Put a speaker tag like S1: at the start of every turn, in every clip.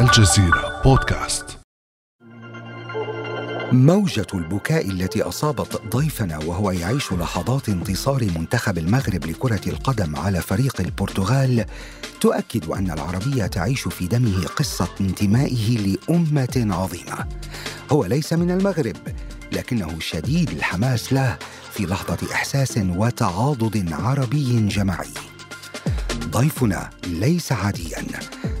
S1: الجزيرة بودكاست
S2: موجة البكاء التي أصابت ضيفنا وهو يعيش لحظات انتصار منتخب المغرب لكرة القدم على فريق البرتغال تؤكد أن العربية تعيش في دمه قصة انتمائه لأمة عظيمة. هو ليس من المغرب لكنه شديد الحماس له في لحظة إحساس وتعاضد عربي جماعي. ضيفنا ليس عاديا.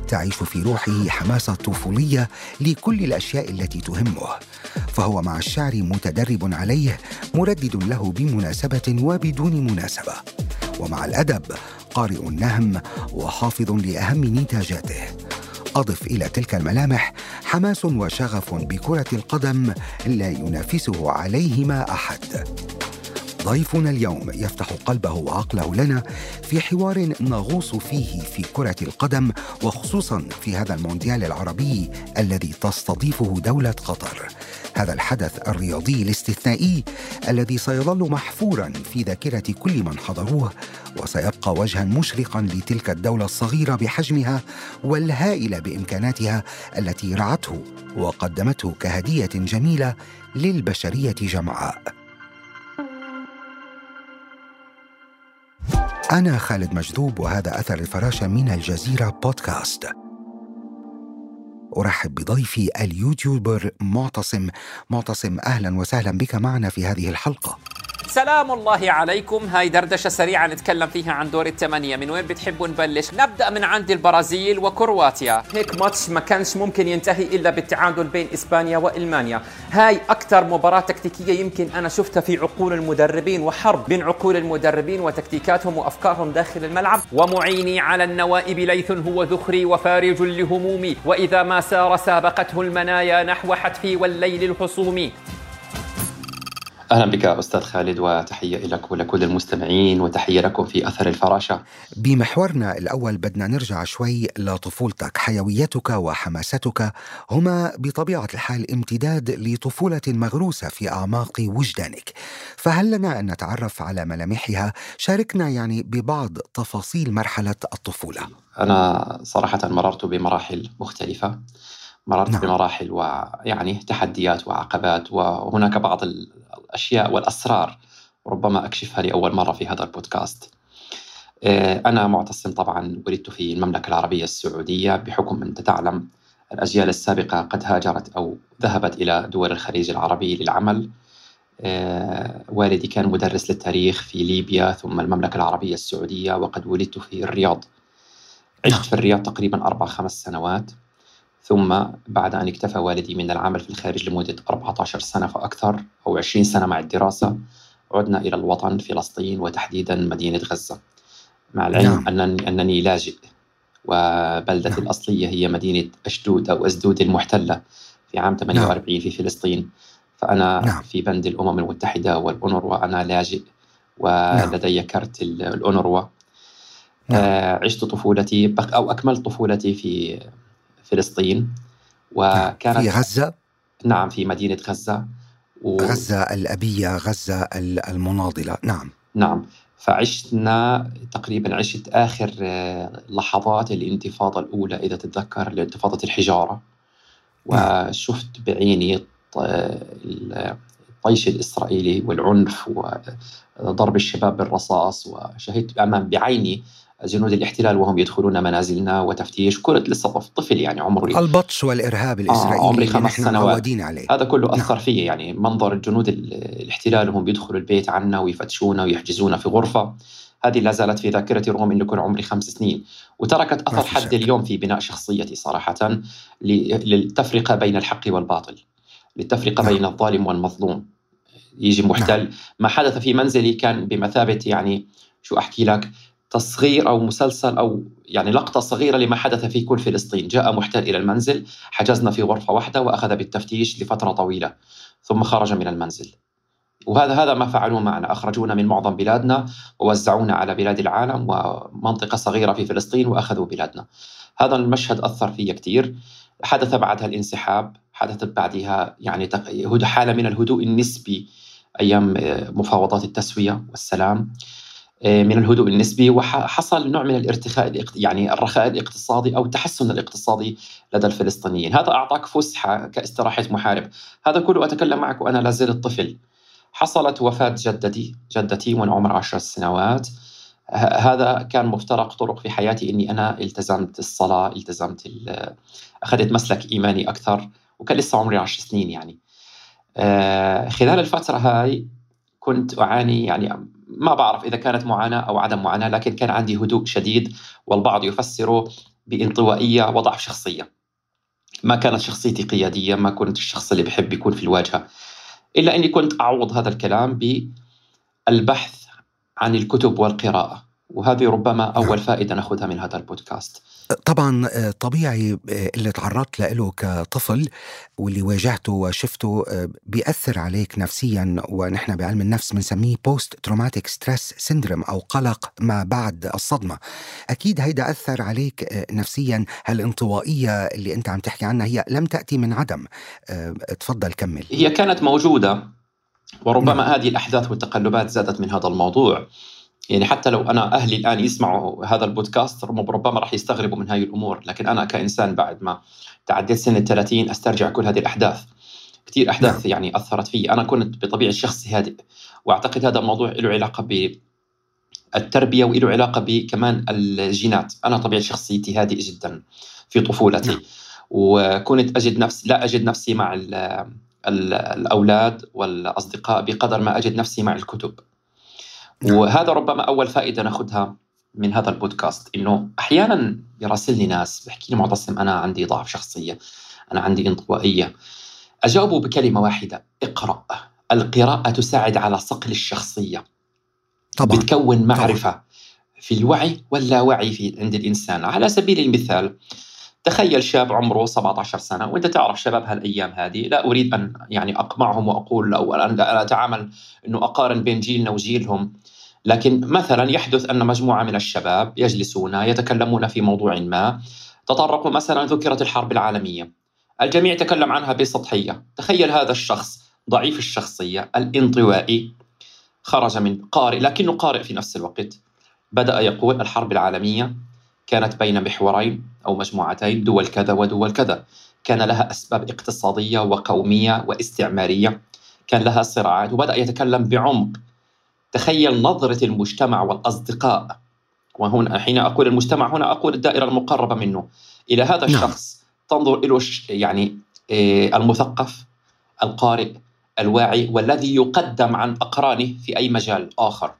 S2: تعيش في روحه حماسة طفولية لكل الأشياء التي تهمه. فهو مع الشعر متدرب عليه مردد له بمناسبة وبدون مناسبة. ومع الأدب قارئ النهم وحافظ لأهم نتاجاته. أضف إلى تلك الملامح حماس وشغف بكرة القدم لا ينافسه عليهما أحد. ضيفنا اليوم يفتح قلبه وعقله لنا في حوار نغوص فيه في كرة القدم وخصوصا في هذا المونديال العربي الذي تستضيفه دولة قطر. هذا الحدث الرياضي الاستثنائي الذي سيظل محفورا في ذاكرة كل من حضروه وسيبقى وجها مشرقا لتلك الدولة الصغيرة بحجمها والهائلة بإمكاناتها التي رعته وقدمته كهدية جميلة للبشرية جمعاء. أنا خالد مجذوب وهذا أثر الفراشة من الجزيرة بودكاست. أرحب بضيفي اليوتيوبر معتصم. معتصم أهلا وسهلا بك معنا في هذه الحلقة.
S3: سلام الله عليكم. هاي دردشة سريعة نتكلم فيها عن دور الثمانية من وين بتحبوا نبلش؟ نبدأ من عند البرازيل وكرواتيا. هيك ماتش ما كانش ممكن ينتهي إلا بالتعادل بين إسبانيا وإلمانيا. هاي أكثر مباراة تكتيكية يمكن أنا شفتها في عقول المدربين وحرب بين عقول المدربين وتكتيكاتهم وأفكارهم داخل الملعب. ومعيني على النوائب ليث هو ذخري وفارج لهمومي. وإذا ما سار سابقته المنايا نحو حتفي والليل الحصومي.
S4: أهلا بك أستاذ خالد وتحية لك ولكل المستمعين وتحية لكم في أثر الفراشة.
S2: بمحورنا الأول بدنا نرجع شوي لطفولتك، حيويتك وحماستك هما بطبيعة الحال امتداد لطفولة مغروسة في أعماق وجدانك. فهل لنا أن نتعرف على ملامحها؟ شاركنا يعني ببعض تفاصيل مرحلة الطفولة.
S4: أنا صراحة مررت بمراحل مختلفة. مررت نعم. بمراحل ويعني تحديات وعقبات وهناك بعض الأشياء والأسرار. ربما أكشفها لأول مرة في هذا البودكاست. آه، أنا معتصم طبعا ولدت في المملكة العربية السعودية بحكم أن تعلم الأجيال السابقة قد هاجرت أو ذهبت إلى دول الخليج العربي للعمل. آه، والدي كان مدرس للتاريخ في ليبيا ثم المملكة العربية السعودية وقد ولدت في الرياض. عشت في الرياض تقريبا أربع خمس سنوات. ثم بعد أن اكتفى والدي من العمل في الخارج لمدة 14 سنة فأكثر أو 20 سنة مع الدراسة عدنا إلى الوطن فلسطين وتحديدا مدينة غزة مع العلم نعم. أنني, أنني لاجئ وبلدتي نعم. الأصلية هي مدينة أشدود أو أسدود المحتلة في عام 48 نعم. في فلسطين فأنا نعم. في بند الأمم المتحدة والأونروا أنا لاجئ ولدي نعم. كرت الأونروا نعم. آه عشت طفولتي أو أكملت طفولتي في فلسطين
S2: وكانت في غزة؟
S4: نعم في مدينة غزة
S2: و... غزة الأبية غزة المناضلة نعم
S4: نعم فعشنا تقريبا عشت آخر آه، لحظات الانتفاضة الأولى إذا تتذكر لانتفاضة الحجارة نعم. وشفت بعيني الطيش الإسرائيلي والعنف وضرب الشباب بالرصاص وشهدت أمام بعيني جنود الاحتلال وهم يدخلون منازلنا وتفتيش كنت لسه طفل يعني عمري
S2: البطش والإرهاب الاسرائيلي
S4: آه عمري خمس سنوات.
S2: عليه.
S4: هذا كله أثر نعم. في يعني. منظر جنود الاحتلال وهم بيدخلوا البيت عنا ويفتشونا ويحجزونا في غرفة. هذه لا زالت في ذاكرتي رغم انه كان عمري خمس سنين. وتركت أثر حد اليوم في بناء شخصيتي صراحة للتفرقة بين الحق والباطل. للتفرقة نعم. بين الظالم والمظلوم. يجي محتل. نعم. ما حدث في منزلي كان بمثابة يعني شو أحكي لك؟ تصغير أو مسلسل أو يعني لقطة صغيرة لما حدث في كل فلسطين، جاء محتل إلى المنزل، حجزنا في غرفة واحدة وأخذ بالتفتيش لفترة طويلة، ثم خرج من المنزل. وهذا هذا ما فعلوه معنا، أخرجونا من معظم بلادنا ووزعونا على بلاد العالم ومنطقة صغيرة في فلسطين وأخذوا بلادنا. هذا المشهد أثر في كثير. حدث بعدها الانسحاب، حدثت بعدها يعني حاله من الهدوء النسبي أيام مفاوضات التسوية والسلام. آه، من الهدوء النسبي وحصل نوع من الارتخاء يعني الرخاء الاقتصادي أو التحسن الاقتصادي لدى الفلسطينيين، هذا أعطاك فسحة كاستراحة محارب، هذا كله أتكلم معك وأنا لا زلت طفل. حصلت وفاة جدتي، جدتي وأنا عمري عشر سنوات. هذا كان مفترق طرق في حياتي إني أنا التزمت الصلاة، التزمت أخذت مسلك إيماني أكثر وكان لسه عمري عشر سنين يعني. آه، خلال الفترة هاي كنت أعاني يعني ما بعرف إذا كانت معاناة أو عدم معاناة لكن كان عندي هدوء شديد والبعض يفسره بانطوائية وضعف شخصية. ما كانت شخصيتي قيادية، ما كنت الشخص اللي بحب يكون في الواجهة. إلا إني كنت أعوض هذا الكلام بالبحث عن الكتب والقراءة، وهذه ربما أول فائدة نأخذها من هذا البودكاست.
S2: طبعا آه، طبيعي آه، اللي تعرضت له كطفل واللي واجهته وشفته آه، بيأثر عليك نفسيا ونحن بعلم النفس بنسميه post traumatic stress syndrome أو قلق ما بعد الصدمة أكيد هيدا أثر عليك نفسيا هالانطوائية اللي أنت عم تحكي عنها هي لم تأتي من عدم تفضل كمل
S4: هي كانت موجودة وربما نعم. هذه الأحداث والتقلبات زادت من هذا الموضوع يعني حتى لو أنا أهلي الآن يسمعوا هذا البودكاست ربما راح يستغربوا من هذه الأمور لكن أنا كإنسان بعد ما تعديت سن ال 30 أسترجع كل هذه الأحداث كثير أحداث نعم. يعني أثرت في أنا كنت بطبيعة شخص هادئ وأعتقد هذا الموضوع له علاقة بالتربيه وله علاقة بكمان الجينات أنا طبيعة شخصيتي هادئ جدا في طفولتي نعم. وكنت أجد نفسي لا أجد نفسي مع الأولاد والأصدقاء بقدر ما أجد نفسي مع الكتب. وهذا ربما أول فائدة نأخذها من هذا البودكاست إنه أحيانا يراسلني ناس بحكي لي معتصم أنا عندي ضعف شخصية أنا عندي انطوائية. أجاوبه بكلمة واحدة اقرأ. القراءة تساعد على صقل الشخصية. طبعا. بتكون معرفة طبعا. في الوعي واللاوعي في عند الإنسان. على سبيل المثال تخيل شاب عمره 17 سنة وأنت تعرف شباب هالأيام هذه لا أريد أن يعني أقمعهم وأقول أو أن أتعامل إنه أقارن بين جيلنا وجيلهم. لكن مثلا يحدث أن مجموعة من الشباب يجلسون يتكلمون في موضوع ما. تطرقوا مثلا ذكرت الحرب العالمية. الجميع تكلم عنها بسطحية. تخيل هذا الشخص ضعيف الشخصية الانطوائي. خرج من قارئ لكنه قارئ في نفس الوقت. بدأ يقول الحرب العالمية كانت بين محورين أو مجموعتين دول كذا ودول كذا. كان لها أسباب اقتصادية وقومية واستعمارية. كان لها صراعات. وبدأ يتكلم بعمق تخيل نظرة المجتمع والأصدقاء. وهنا حين أقول المجتمع هنا أقول الدائرة المقربة منه. إلى هذا نعم. الشخص تنظر إلى يعني آه، المثقف القارئ الواعي والذي يقدم عن أقرانه في أي مجال آخر.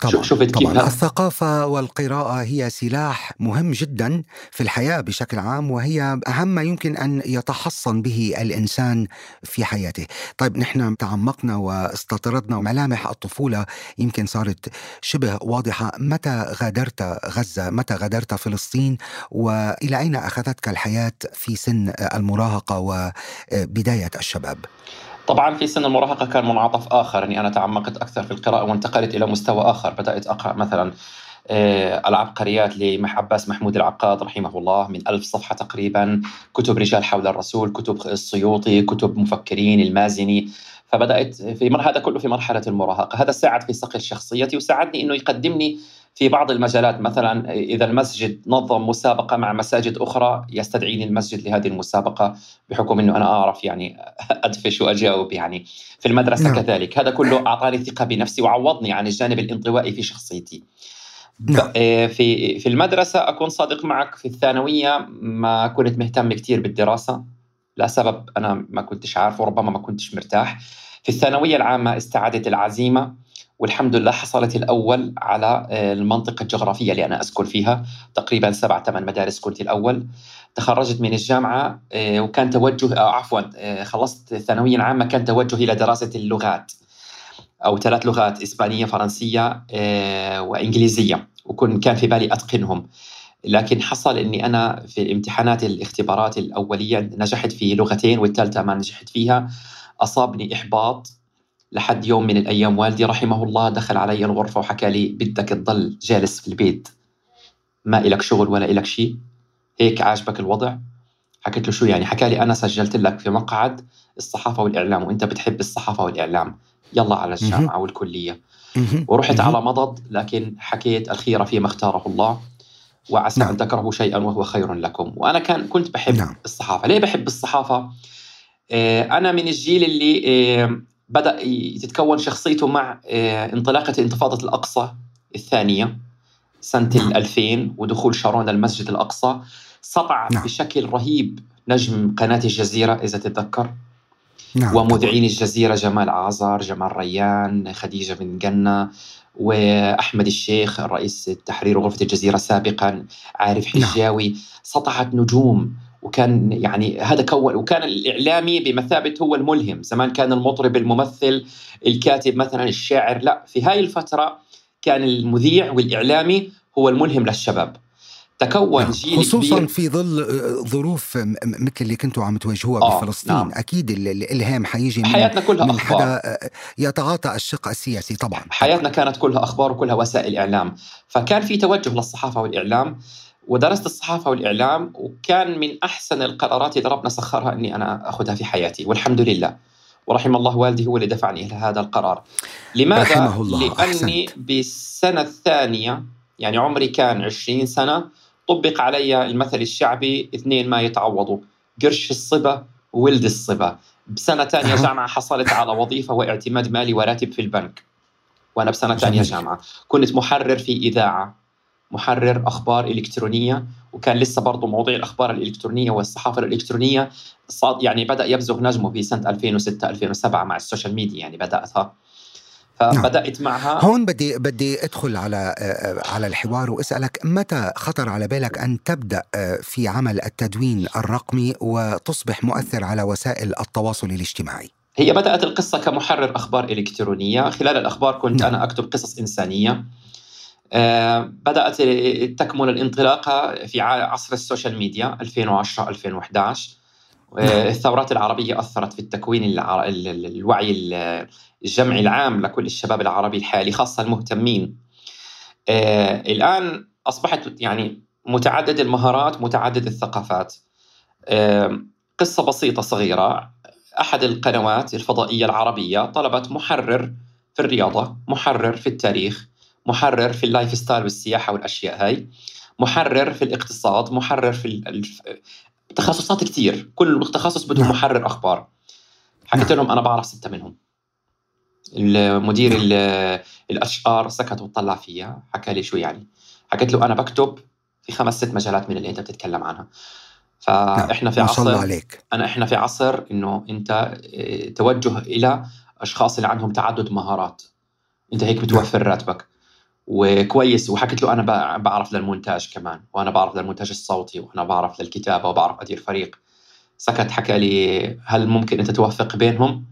S2: طبعا شفت كيف طبعا. الثقافة والقراءة هي سلاح مهم جدا في الحياة بشكل عام وهي أهم ما يمكن أن يتحصن به الإنسان في حياته. طيب نحن تعمقنا واستطردنا ملامح الطفولة يمكن صارت شبه واضحة. متى غادرت غزة؟ متى غادرت فلسطين؟ وإلى أين أخذتك الحياة في سن المراهقة وبداية الشباب؟
S4: طبعا في سن المراهقة كان منعطف آخر إني أنا تعمقت أكثر في القراءة وانتقلت إلى مستوى آخر. بدأت أقرأ مثلا آه، العبقريات لعباس محمود العقاد رحمه الله من ألف صفحة تقريبا كتب رجال حول الرسول كتب السيوطي كتب مفكرين المازني. فبدأت في هذا كله في مرحلة المراهقة. هذا ساعد في صقل شخصيتي وساعدني أنه يقدمني في بعض المجالات مثلا إذا المسجد نظم مسابقة مع مساجد أخرى يستدعيني المسجد لهذه المسابقة بحكم إنه أنا أعرف يعني أدفش وأجاوب يعني في المدرسة نعم. كذلك هذا كله أعطاني ثقة بنفسي وعوضني عن الجانب الانطوائي في شخصيتي نعم. آه، في في المدرسة أكون صادق معك في الثانوية ما كنت مهتم كثير بالدراسة لسبب أنا ما كنتش عارفه وربما ما كنتش مرتاح في الثانوية العامة استعادت العزيمة والحمد لله حصلت الأول على آه، المنطقة الجغرافية اللي أنا أذكر فيها تقريبا سبع ثمان مدارس كنت الأول. تخرجت من الجامعة آه، وكان توجه آه، عفوا خلصت الثانوية العامة كان توجه إلى دراسة اللغات أو ثلاث لغات إسبانية فرنسية وإنجليزية وكن كان في بالي أتقنهم. لكن حصل إني أنا في امتحانات الاختبارات الأولية نجحت في لغتين والثالثة ما نجحت فيها. أصابني إحباط لحد يوم من الأيام والدي رحمه الله دخل علي الغرفة وحكى لي بدك تضل جالس في البيت. ما إلك شغل ولا إلك شيء؟ هيك عاجبك الوضع؟ حكيت له شو يعني؟ حكى لي أنا سجلت لك في مقعد الصحافة والإعلام وأنت بتحب الصحافة والإعلام. يلا على الجامعة والكلية. ورحت على مضض لكن حكيت الخيرة فيما اختاره الله. وعسى نعم. أن تكرهوا شيئا وهو خير لكم. وأنا كان كنت بحب نعم. الصحافة. ليه بحب الصحافة؟ آه، أنا من الجيل اللي آه، بدأ تتكون شخصيته مع آه، انطلاقة انتفاضة الأقصى الثانية سنة نعم. 2000 ودخول شارون المسجد الأقصى سطع نعم. بشكل رهيب نجم قناة الجزيرة إذا تتذكر نعم. ومذيعين الجزيرة جمال عازر جمال ريان خديجة بن جنة وأحمد الشيخ رئيس التحرير وغرفة الجزيرة سابقا عارف نعم. حجاوي نعم. سطعت نجوم وكان يعني هذا كون وكان الإعلامي بمثابة هو الملهم، زمان كان المطرب الممثل الكاتب مثلا الشاعر، لا في هاي الفترة كان المذيع والإعلامي هو الملهم للشباب. تكون نعم.
S2: جيل خصوصا كبير. في ظل آه، ظروف مثل اللي كنتوا عم تواجهوها آه بفلسطين نعم. أكيد الإلهام حيجي من
S4: حياتنا كلها من أخبار. حدا
S2: آه، يتعاطى الشق السياسي طبعا
S4: حياتنا كانت كلها أخبار وكلها وسائل إعلام فكان في توجه للصحافة والإعلام ودرست الصحافة والإعلام وكان من أحسن القرارات اللي ربنا سخرها إني أنا أخذها في حياتي والحمد لله. ورحم الله والدي هو اللي دفعني إلى هذا القرار. لماذا؟ رحمه الله. لأني أحسنت. بالسنة الثانية يعني عمري كان 20 سنة طبق علي المثل الشعبي اثنين ما يتعوضوا قرش الصبا وولد الصبا بسنة ثانية جامعة حصلت على وظيفة واعتماد مالي وراتب في البنك. وأنا بسنة ثانية جامعة. كنت محرر في إذاعة. محرر أخبار إلكترونية وكان لسه برضه موضوع الأخبار الإلكترونية والصحافة الإلكترونية صاد يعني بدأ يبزغ نجمه في سنة 2006 2007 مع السوشيال ميديا يعني فبدات نعم. معها
S2: هون بدي بدي أدخل على آه، على الحوار وأسألك متى خطر على بالك أن تبدأ آه، في عمل التدوين الرقمي وتصبح مؤثر على وسائل التواصل الاجتماعي
S4: هي بدأت القصة كمحرر أخبار إلكترونية خلال الأخبار كنت نعم. أنا أكتب قصص إنسانية بدأت تكمن الانطلاقه في عصر السوشيال ميديا 2010 2011 نعم. الثورات العربية أثرت في التكوين الوعي الجمعي العام لكل الشباب العربي الحالي خاصة المهتمين. آه الآن أصبحت يعني متعدد المهارات متعدد الثقافات. آه قصة بسيطة صغيرة. أحد القنوات الفضائية العربية طلبت محرر في الرياضة محرر في التاريخ محرر في ال lifestyle والسياحة والأشياء هاي. محرر في الاقتصاد محرر في تخصصات كثير كل تخصص بده نعم. محرر أخبار. حكيت لهم أنا بعرف ستة منهم. المدير ال HR سكت وطلع فيها. حكى لي شو يعني. حكيت له أنا بكتب في خمس ست مجالات من اللي أنت بتتكلم عنها. فإحنا في عصر عليك. أنا إحنا في عصر إنه أنت آه، توجه إلى أشخاص اللي عندهم تعدد مهارات. أنت هيك بتوفر راتبك. وكويس وحكيت له أنا بعرف للمونتاج كمان وأنا بعرف للمونتاج الصوتي وأنا بعرف للكتابة وبعرف أدير فريق. سكت حكى لي هل ممكن أنت توفق بينهم؟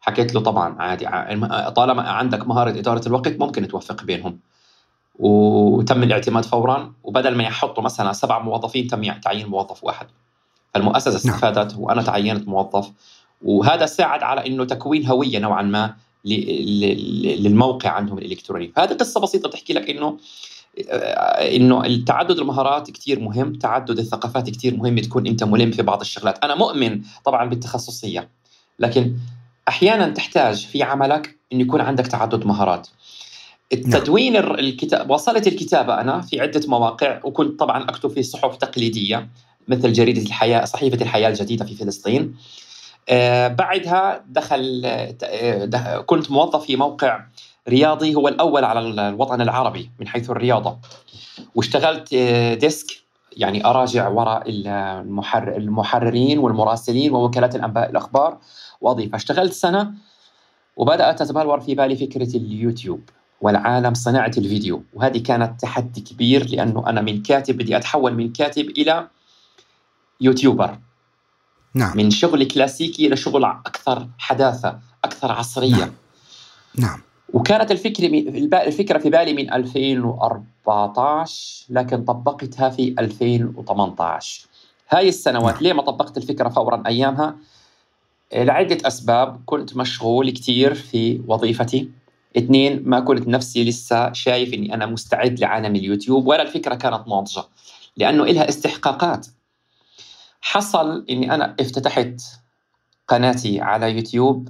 S4: حكيت له طبعا عادي طالما عندك مهارة إدارة الوقت ممكن توفق بينهم. وتم الاعتماد فورا وبدل ما يحطوا مثلا سبع موظفين تم تعيين موظف واحد. فالمؤسسة نعم. استفادت وأنا تعينت موظف. وهذا ساعد على إنه تكوين هوية نوعا ما. للموقع عندهم الإلكتروني. فهذه قصة بسيطة بتحكي لك إنه إنه التعدد المهارات كثير مهم تعدد الثقافات كثير مهم تكون أنت ملم في بعض الشغلات. أنا مؤمن طبعا بالتخصصية لكن أحيانا تحتاج في عملك انه يكون عندك تعدد مهارات. التدوين الكتاب وصلت الكتابة أنا في عدة مواقع وكنت طبعا أكتب في صحف تقليدية مثل جريدة الحياة صحيفة الحياة الجديدة في فلسطين. آه بعدها دخل آه كنت موظف في موقع رياضي هو الأول على الوطن العربي من حيث الرياضة. واشتغلت آه desk يعني أراجع وراء المحرر المحررين والمراسلين ووكالات الأنباء الأخبار وظيفة اشتغلت سنة وبدأت تتبلور في بالي فكرة اليوتيوب والعالم صناعة الفيديو. وهذه كانت تحدي كبير لأنه أنا من كاتب بدي أتحول من كاتب إلى YouTuber. نعم. من شغل كلاسيكي إلى شغل أكثر حداثة أكثر عصرية.
S2: نعم, نعم.
S4: وكانت الفكرة الفكرة في بالي من 2014 لكن طبقتها في 2018 هاي السنوات نعم. ليه ما طبقت الفكرة فورا أيامها؟ لعدة أسباب. كنت مشغول كثير في وظيفتي. اثنين ما كنت نفسي لسه شايف إني أنا مستعد لعالم اليوتيوب ولا الفكرة كانت ناضجة. لأنه إلها استحقاقات. حصل إني أنا افتتحت قناتي على يوتيوب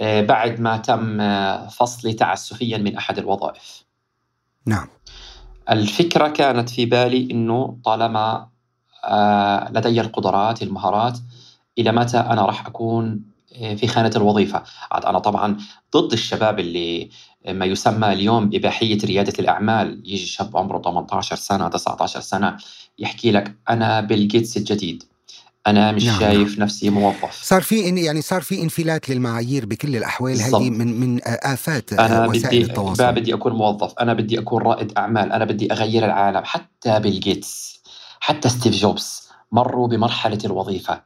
S4: آه، بعد ما تم آه، فصلي تعسفيا من أحد الوظائف.
S2: نعم.
S4: الفكرة كانت في بالي إنه طالما آه، لدي القدرات المهارات إلى متى أنا راح أكون في خانة الوظيفة؟ عاد أنا طبعا ضد الشباب اللي ما يسمى اليوم اباحيه ريادة الأعمال، يجي شاب عمره 18 سنة 19 سنة يحكي لك أنا بيل جيتس الجديد. أنا مش نعم شايف نعم. نفسي موظف.
S2: صار في يعني صار في انفلات للمعايير بكل الأحوال. هذه من من آفات
S4: أنا
S2: وسائل
S4: بدي
S2: التواصل.
S4: بدي أكون موظف. أنا بدي أكون رائد أعمال. أنا بدي أغير العالم. حتى بيل جيتس حتى ستيف جوبز مروا بمرحلة الوظيفة.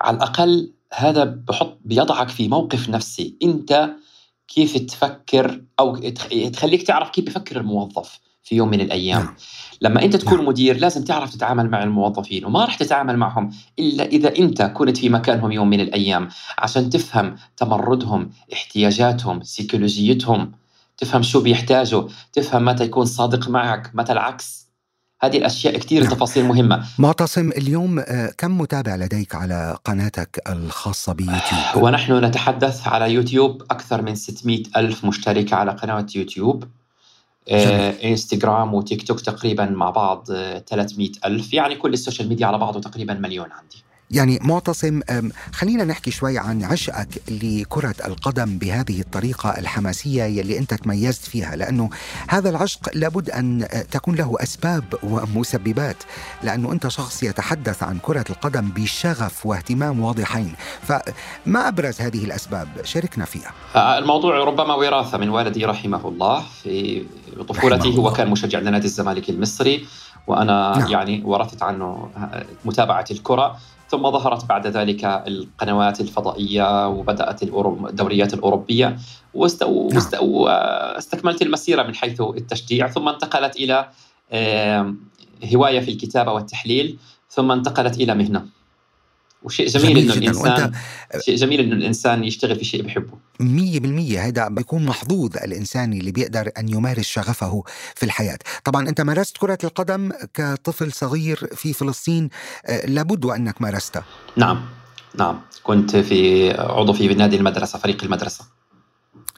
S4: على الأقل هذا بحط بيضعك في موقف نفسي. أنت كيف تفكر أو تخليك تعرف كيف بفكر الموظف في يوم من الأيام نعم. لما أنت تكون نعم. مدير لازم تعرف تتعامل مع الموظفين وما راح تتعامل معهم إلا إذا أنت كنت في مكانهم يوم من الأيام عشان تفهم تمردهم احتياجاتهم سيكولوجيتهم تفهم شو بيحتاجوا تفهم متى يكون صادق معك متى العكس هذه الأشياء كثير نعم. تفاصيل مهمة.
S2: معتصم اليوم آه، كم متابع لديك على قناتك الخاصة بيوتيوب؟
S4: ونحن نتحدث على يوتيوب أكثر من 600 ألف مشترك على قناة يوتيوب. آه، إنستغرام وتيك توك تقريبا مع بعض 300 آه، ألف. يعني كل السوشيال ميديا على بعضه تقريبا مليون عندي.
S2: يعني معتصم خلينا نحكي شوي عن عشقك لكرة القدم بهذه الطريقة الحماسية يلي أنت تميزت فيها لأنه هذا العشق لابد أن تكون له أسباب ومسببات لأنه أنت شخص يتحدث عن كرة القدم بشغف واهتمام واضحين فما أبرز هذه الأسباب؟ شاركنا فيها.
S4: الموضوع ربما وراثة من والدي رحمه الله في طفولتي هو كان مشجع لنادي الزمالك المصري وأنا نعم. يعني ورثت عنه متابعة الكرة. ثم ظهرت بعد ذلك القنوات الفضائية وبدأت الدوريات الأوروبية واستكملت المسيرة من حيث التشجيع ثم انتقلت إلى هواية في الكتابة والتحليل ثم انتقلت إلى مهنة. وشيء جميل, جميل إنه الإنسان شيء جميل إنه الإنسان يشتغل في شيء بحبه
S2: 100% هذا بيكون محظوظ الإنسان اللي بيقدر أن يمارس شغفه في الحياة، طبعا أنت مارست كرة القدم كطفل صغير في فلسطين. آه، لابد وانك مارستها
S4: نعم. نعم. كنت في عضو في نادي المدرسة فريق المدرسة.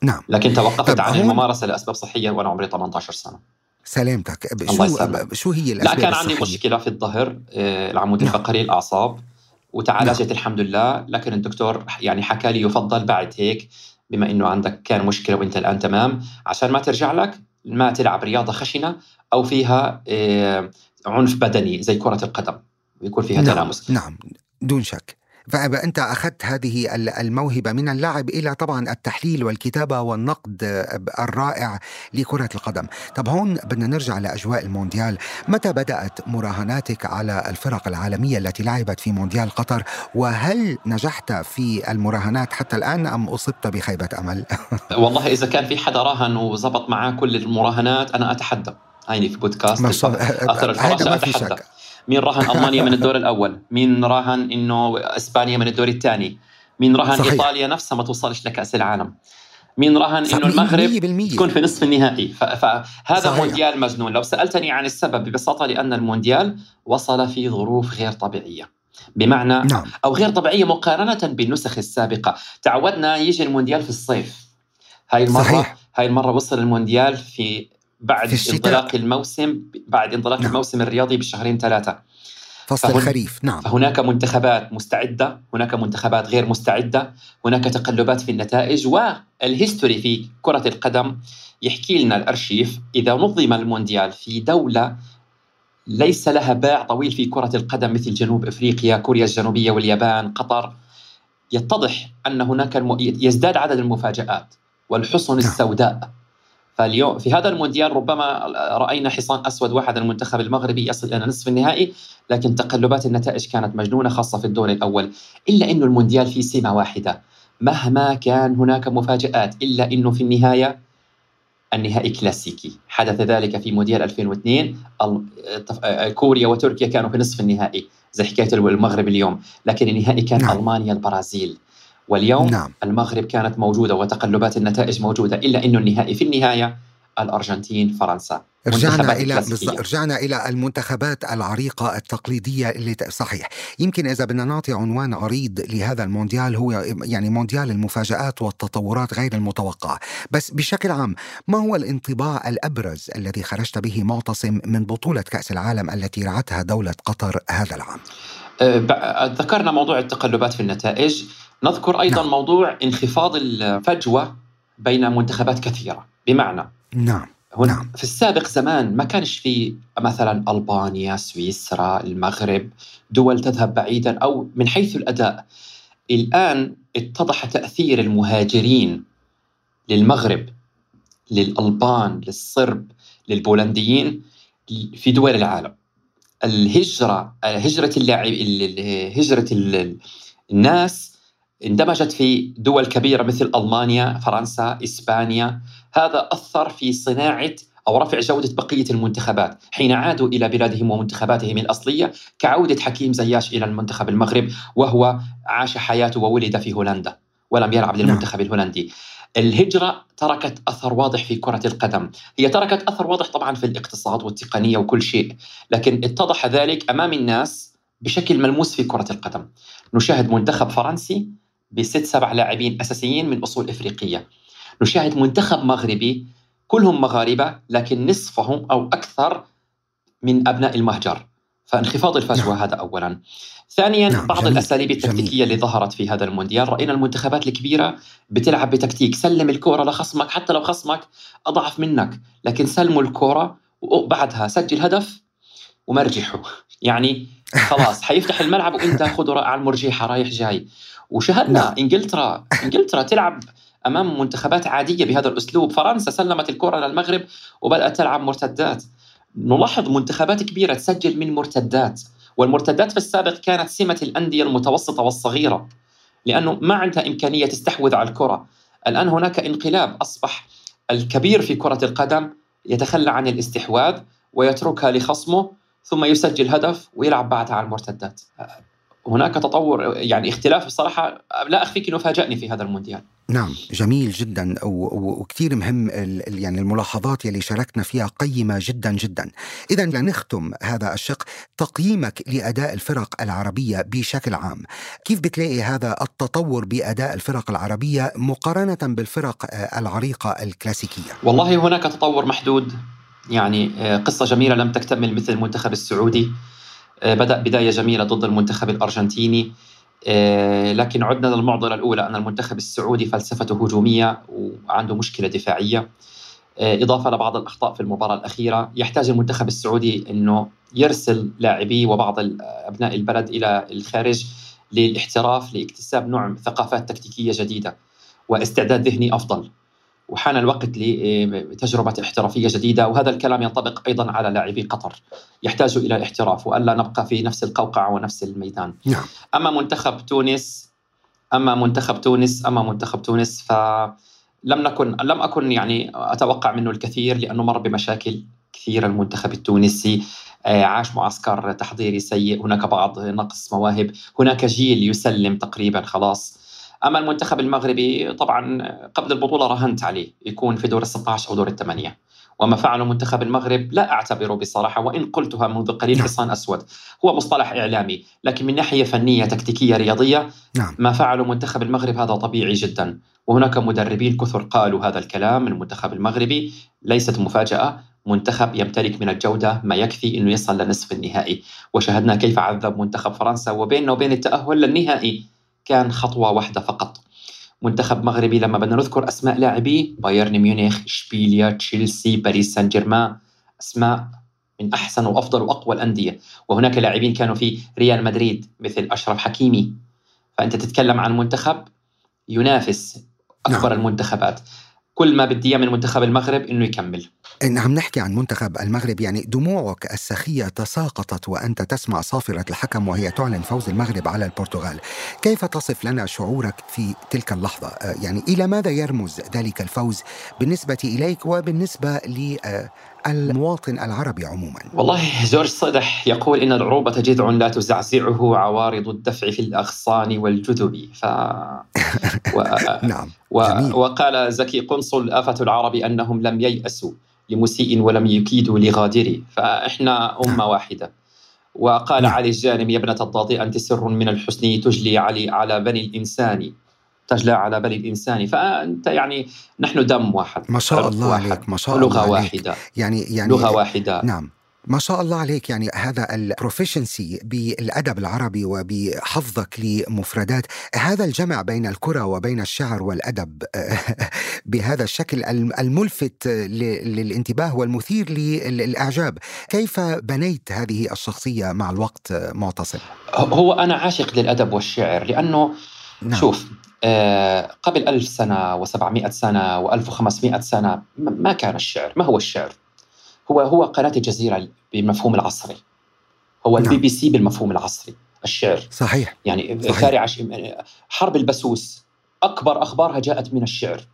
S2: نعم.
S4: لكن توقفت عن الممارسة لأسباب صحية وأنا عمري 18 سنة.
S2: سلامتك. شو شو هي الأسباب
S4: لا كان عندي مشكلة في الظهر آه، العمود نعم. الفقري الأعصاب. وتعالجت نعم. الحمد لله لكن الدكتور يعني حكى لي يفضل بعد هيك بما إنه عندك كان مشكلة وأنت الآن تمام عشان ما ترجع لك ما تلعب رياضة خشنة أو فيها آه، عنف بدني زي كرة القدم يكون فيها
S2: نعم.
S4: تلامس
S2: نعم دون شك فأنت أخذت هذه الموهبة من اللعب إلى طبعا التحليل والكتابة والنقد الرائع لكرة القدم. طب هون بدنا نرجع لأجواء المونديال. متى بدأت مراهناتك على الفرق العالمية التي لعبت في مونديال قطر؟ وهل نجحت في المراهنات حتى الآن أم أصبت بخيبة أمل؟
S4: والله إذا كان في حدا راهن وزبط معاه كل المراهنات أنا أتحدى. هيني في بودكاست.
S2: آخر الفرصة أتحدى
S4: مين راهن ألمانيا من الدور الأول؟ مين راهن إنه إسبانيا من الدور الثاني؟ مين راهن صحيح. إيطاليا نفسها ما توصلش لكأس العالم؟ مين راهن إنه المغرب تكون في نصف النهائي؟ فهذا صحيح. مونديال مجنون. لو سألتني عن السبب ببساطة لأن المونديال وصل في ظروف غير طبيعية. بمعنى نعم. أو غير طبيعية مقارنة بالنسخ السابقة. تعودنا يجي المونديال في الصيف. هاي المره صحيح. هاي المرة وصل المونديال في بعد انطلاق الموسم بعد انطلاق نعم. الموسم الرياضي بشهرين ثلاثة.
S2: فصل فهن... الخريف نعم.
S4: فهناك منتخبات مستعدة هناك منتخبات غير مستعدة هناك تقلبات في النتائج وال history في كرة القدم يحكي لنا الأرشيف إذا نظم المونديال في دولة ليس لها باع طويل في كرة القدم مثل جنوب إفريقيا كوريا الجنوبية واليابان قطر. يتضح أن هناك الم... يزداد عدد المفاجآت والحصان نعم. السوداء. فاليوم في هذا المونديال ربما رأينا حصان أسود واحد المنتخب المغربي يصل إلى نصف النهائي لكن تقلبات النتائج كانت مجنونة خاصة في الدور الأول. إلا إنه المونديال فيه سمه واحدة. مهما كان هناك مفاجآت إلا إنه في النهاية النهائي كلاسيكي. حدث ذلك في مونديال 2002 كوريا وتركيا كانوا في نصف النهائي. زي حكاية المغرب اليوم. لكن النهائي كان نعم. ألمانيا البرازيل. واليوم نعم. المغرب كانت موجودة وتقلبات النتائج موجودة إلا إنه النهائي في النهاية الأرجنتين فرنسا.
S2: رجعنا إلى رجعنا إلى المنتخبات العريقة التقليدية اللي صحيح. يمكن إذا بدنا نعطي عنوان عريض لهذا المونديال هو يعني مونديال المفاجآت والتطورات غير المتوقعة. بس بشكل عام ما هو الانطباع الأبرز الذي خرجت به معتصم من بطولة كأس العالم التي رعتها دولة قطر هذا العام؟
S4: أه، ذكرنا موضوع التقلبات في النتائج. نذكر أيضا نعم. موضوع انخفاض الفجوة بين منتخبات كثيرة بمعنى
S2: نعم
S4: هنا نعم. في السابق زمان ما كانش في مثلا ألبانيا، سويسرا، المغرب، دول تذهب بعيدا أو من حيث الأداء. الآن اتضح تأثير المهاجرين للمغرب للألبان، للصرب، للبولنديين في دول العالم. الهجرة هجرة اللاعب هجرة الناس اندمجت في دول كبيرة مثل ألمانيا، فرنسا، إسبانيا، هذا أثر في صناعة أو رفع جودة بقية المنتخبات حين عادوا إلى بلادهم ومنتخباتهم الأصلية كعودة حكيم زياش إلى المنتخب المغرب وهو عاش حياته وولد في هولندا ولم يلعب نعم. للمنتخب الهولندي. الهجرة تركت أثر واضح في كرة القدم هي تركت أثر واضح طبعا في الاقتصاد والتقنية وكل شيء لكن اتضح ذلك أمام الناس بشكل ملموس في كرة القدم نشاهد منتخب فرنسي بست سبع لاعبين أساسيين من أصول إفريقية نشاهد منتخب مغربي كلهم مغاربة لكن نصفهم أو أكثر من أبناء المهجر فانخفاض الفجوة نعم. هذا أولا ثانيا نعم. بعض جميل. الأساليب التكتيكية جميل. اللي ظهرت في هذا المونديال رأينا المنتخبات الكبيرة بتلعب بتكتيك سلم الكرة لخصمك حتى لو خصمك أضعف منك لكن سلموا الكرة وبعدها سجل هدف ومرجحه يعني خلاص حيفتح الملعب وإنت خذه على المرجيحه رايح جاي وشاهدنا نعم. إنجلترا. إنجلترا تلعب أمام منتخبات عادية بهذا الأسلوب. فرنسا سلمت الكرة للمغرب وبدأت تلعب مرتدات. نلاحظ منتخبات كبيرة تسجل من مرتدات والمرتدات في السابق كانت سمة الأندية المتوسطة والصغيرة لأنه ما عندها إمكانية تستحوذ على الكرة. الآن هناك انقلاب أصبح الكبير في كرة القدم يتخلى عن الاستحواذ ويتركها لخصمه ثم يسجل هدف ويلعب بعدها على المرتدات. هناك تطور يعني اختلاف بصراحة لا أخفيك إنه فاجأني في هذا المونديال.
S2: نعم جميل جدا وكثير مهم يعني الملاحظات يلي شاركنا فيها قيمة جدا جدا. اذا لنختم هذا الشق تقييمك لأداء الفرق العربية بشكل عام. كيف بتلاقي هذا التطور بأداء الفرق العربية مقارنة بالفرق العريقة الكلاسيكية؟
S4: والله هناك تطور محدود يعني آه، قصة جميلة لم تكتمل مثل المنتخب السعودي. آه، بدأ بداية جميلة ضد المنتخب الأرجنتيني. آه، لكن عدنا للمعضلة الأولى أن المنتخب السعودي فلسفته هجومية وعنده مشكلة دفاعية. آه، إضافة لبعض الأخطاء في المباراة الأخيرة يحتاج المنتخب السعودي أنه يرسل لاعبيه وبعض أبناء البلد إلى الخارج للاحتراف لاكتساب نوع ثقافات تكتيكية جديدة واستعداد ذهني أفضل. وحان الوقت لتجربة احترافية جديدة وهذا الكلام ينطبق أيضا على لاعبي قطر يحتاج إلى الاحتراف وألا نبقى في نفس القوقعة ونفس الميدان.
S2: نعم.
S4: أما منتخب تونس أما منتخب تونس أما منتخب تونس فلم نكن لم أكن يعني أتوقع منه الكثير لأنه مر بمشاكل كثيرة. المنتخب التونسي آه، عاش معسكر تحضيري سيء هناك بعض نقص مواهب هناك جيل يسلم تقريبا خلاص. أما المنتخب المغربي طبعا قبل البطولة راهنت عليه يكون في دور ال 16 أو دور الثمانية. وما فعله منتخب المغرب لا أعتبره بصراحة وإن قلتها منذ قليل نعم. حصان أسود. هو مصطلح إعلامي لكن من ناحية فنية تكتيكية رياضية
S2: نعم.
S4: ما فعله منتخب المغرب هذا طبيعي جدا. وهناك مدربين كثر قالوا هذا الكلام. المنتخب المغربي ليست مفاجأة. منتخب يمتلك من الجودة ما يكفي أنه يصل لنصف النهائي. وشاهدنا كيف عذب منتخب فرنسا وبيننا وبين التأهل للنهائي. كان خطوة واحدة فقط. منتخب مغربي لما بدنا نذكر أسماء لاعبي بايرن ميونخ إشبيليا تشيلسي باريس سان جيرمان أسماء من أحسن وأفضل وأقوى الأندية. وهناك لاعبين كانوا في ريال مدريد مثل أشرف حكيمي. فأنت تتكلم عن منتخب ينافس أكبر نعم. المنتخبات. كل ما بدي من منتخب المغرب إنه يكمل.
S2: نعم نحكي عن منتخب المغرب يعني دموعك السخية تساقطت وأنت تسمع صافرة الحكم وهي تعلن فوز المغرب على البرتغال. كيف تصف لنا شعورك في تلك اللحظة؟ آه، يعني إلى ماذا يرمز ذلك الفوز بالنسبة إليك وبالنسه المواطن العربي عموما؟
S4: والله جورج صدح يقول إن العروبة جذع لا تزعزعه عوارض الدفع في الأغصان والجذب. ف...
S2: و... نعم
S4: و... وقال زكي قنصل آفة العرب أنهم لم ييأسوا. لمسيء ولم يكيدوا لغادر فإحنا أمة. واحدة وقال
S2: نعم.
S4: علي الجانم يا ابنة الضاضي أنت سر من الحسن تجلي علي على بني الإنسان تجلى على بني الإنسان فأنت يعني نحن دم واحد
S2: ما شاء الله
S4: واحد،
S2: عليك ما شاء الله
S4: لغة
S2: عليك
S4: واحدة
S2: يعني يعني
S4: لغة واحدة
S2: نعم ما شاء الله عليك. يعني هذا البروفيشنسي بالأدب العربي وبحفظك لمفردات. هذا الجمع بين الكرة وبين الشعر والأدب بهذا الشكل الملفت للانتباه والمثير للإعجاب. كيف بنيت هذه الشخصية مع الوقت معتصم؟
S4: هو أنا عاشق للأدب والشعر لأنه
S2: نعم.
S4: شوف آه، قبل ألف سنة وسبعمائة سنة وألف وخمسمائة سنة ما كان الشعر. ما هو الشعر؟ هو هو قناة الجزيرة بالمفهوم العصري. هو
S2: نعم.
S4: البي بي سي بالمفهوم العصري الشعر.
S2: صحيح.
S4: يعني
S2: صحيح.
S4: تاريخ عش... حرب البسوس أكبر أخبارها جاءت من الشعر.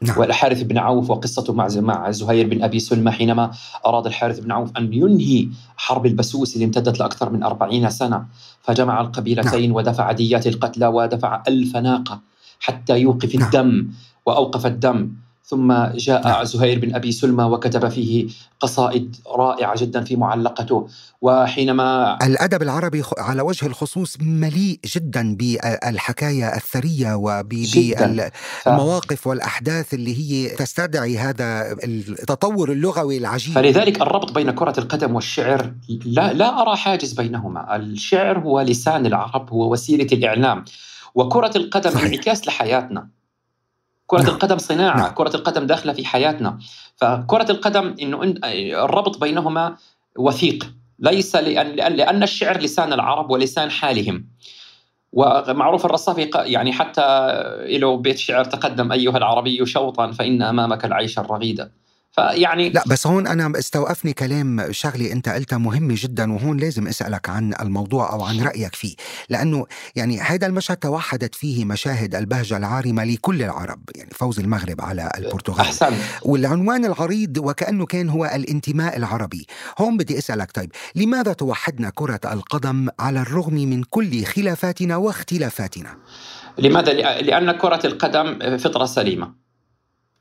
S2: نعم.
S4: والحارث بن عوف وقصته مع مع زهير بن أبي سلمى حينما أراد الحارث بن عوف أن ينهي حرب البسوس اللي امتدت لأكثر من أربعين سنة فجمع القبيلتين ودفع ديات القتلى ودفع ألف ناقة حتى يوقف
S2: نعم.
S4: الدم وأوقف الدم. ثم جاء
S2: نعم.
S4: زهير بن أبي سلمى وكتب فيه قصائد رائعة جدا في معلقته وحينما
S2: الأدب العربي على وجه الخصوص مليء جدا بالحكاية الثرية
S4: جداً. ف-
S2: وبالمواقف والأحداث اللي هي تستدعي هذا التطور اللغوي العجيب
S4: فلذلك الربط بين كرة القدم والشعر لا لا أرى حاجز بينهما الشعر هو لسان العرب هو وسيلة الإعلام وكرة القدم. انعكاس لحياتنا كرة
S2: نعم.
S4: القدم صناعة
S2: نعم.
S4: كرة القدم داخلة في حياتنا فكرة القدم إنه إن- الربط بينهما وثيق ليس لأن, لأن, الشعر لسان العرب ولسان حالهم ومعروف الرصافي يعني حتى له بيت شعر تقدم أيها العربي شوطا فإن أمامك العيش الرغيد فيعني
S2: لا بس هون أنا استوقفني كلام شغلي أنت قلتها مهمة جدا وهون لازم أسألك عن الموضوع أو عن رأيك فيه. لأنه يعني هذا المشهد توحدت فيه مشاهد البهجة العارمة لكل العرب يعني فوز المغرب على البرتغال.
S4: أحسن.
S2: والعنوان العريض وكأنه كان هو الانتماء العربي. هون بدي أسألك طيب لماذا توحدنا كرة القدم على الرغم من كل خلافاتنا واختلافاتنا؟
S4: لماذا؟ لأن كرة القدم فطرة سليمة.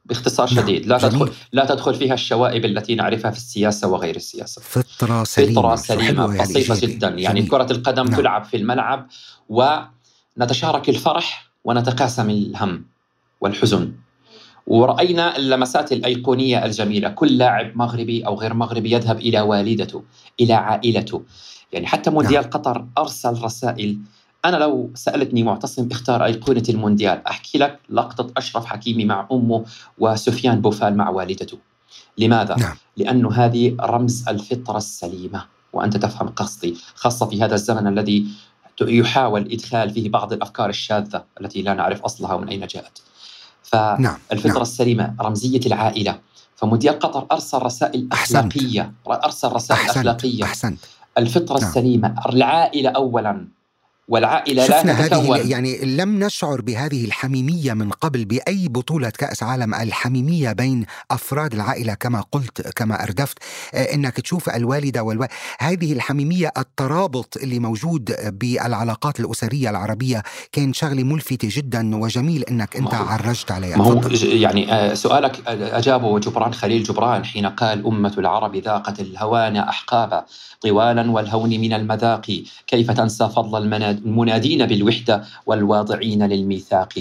S4: باختصار
S2: نعم،
S4: شديد لا. تدخل لا تدخل فيها الشوائب التي نعرفها في السياسة وغير
S2: سليمة
S4: فطرة
S2: شو
S4: سليمة
S2: حلوة
S4: بسيطة
S2: هالإجابة.
S4: جدا يعني
S2: جميل.
S4: كرة القدم
S2: نعم.
S4: تلعب في الملعب ونتشارك الفرح ونتقاسم الهم والحزن ورأينا اللمسات الأيقونية الجميلة كل لاعب مغربي أو غير مغربي يذهب إلى والدته إلى عائلته يعني حتى مونديال
S2: نعم.
S4: قطر أرسل رسائل أنا لو سألتني معتصم اختار أيقونة المونديال أحكي لك لقطة أشرف حكيمي مع أمه وسفيان بوفال مع والدته لماذا؟
S2: نعم.
S4: لأنه هذه رمز الفطرة السليمة وأنت تفهم قصدي خاصة في هذا الزمن الذي يحاول إدخال فيه بعض الأفكار الشاذة التي لا نعرف أصلها ومن أين جاءت فالفطرة
S2: نعم نعم.
S4: السليمة رمزية العائلة فمونديال قطر أرسل رسائل
S2: أحسنت.
S4: أخلاقية أرسل رسائل
S2: أحسنت
S4: أخلاقية
S2: أحسنت
S4: الفطرة
S2: نعم.
S4: السليمة العائلة أولا والعائلة لا
S2: شفنا هذه يعني لم نشعر بهذه الحميمية من قبل بأي بطولة كأس عالم. الحميمية بين أفراد العائلة كما قلت كما أردفت آه، إنك تشوف الوالدة والوالد هذه الحميمية الترابط اللي موجود بالعلاقات الأسرية العربية. كان شغلة ملفتة جدا وجميل
S4: ما هو-
S2: عرجت عليها.
S4: ما هو يعني آه، سؤالك آه، أجابه جبران خليل جبران حين قال أمة العرب ذاقت الهوان أحقابا طوالا والهون من المذاق. كيف تنسى فضل المنا- المنادين بالوحدة والواضعين للميثاق.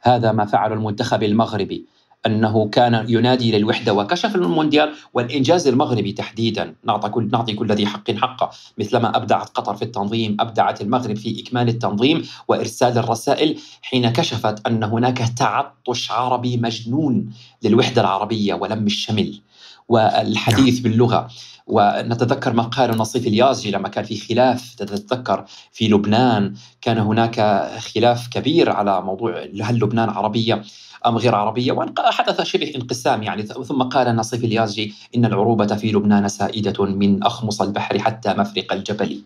S4: هذا ما فعل المنتخب المغربي. أنه كان ينادي للوحدة وكشف المونديال والإنجاز المغربي تحديدا. نعطي كل, نعطي كل ذي حق حقه. مثلما أبدعت قطر في التنظيم أبدعت المغرب في إكمال التنظيم وإرسال الرسائل حين كشفت أن هناك تعطش عربي مجنون للوحدة العربية ولم الشمل. والحديث باللغة. ونتذكر ما قال نصيف اليازجي لما كان في خلاف تتذكر في لبنان كان هناك خلاف كبير على موضوع هل لبنان عربية أم غير عربية؟ وحدث شبه انقسام يعني ثم قال نصيف اليازجي إن العروبة في لبنان سائدة من أخمص البحر حتى مفرق الجبل.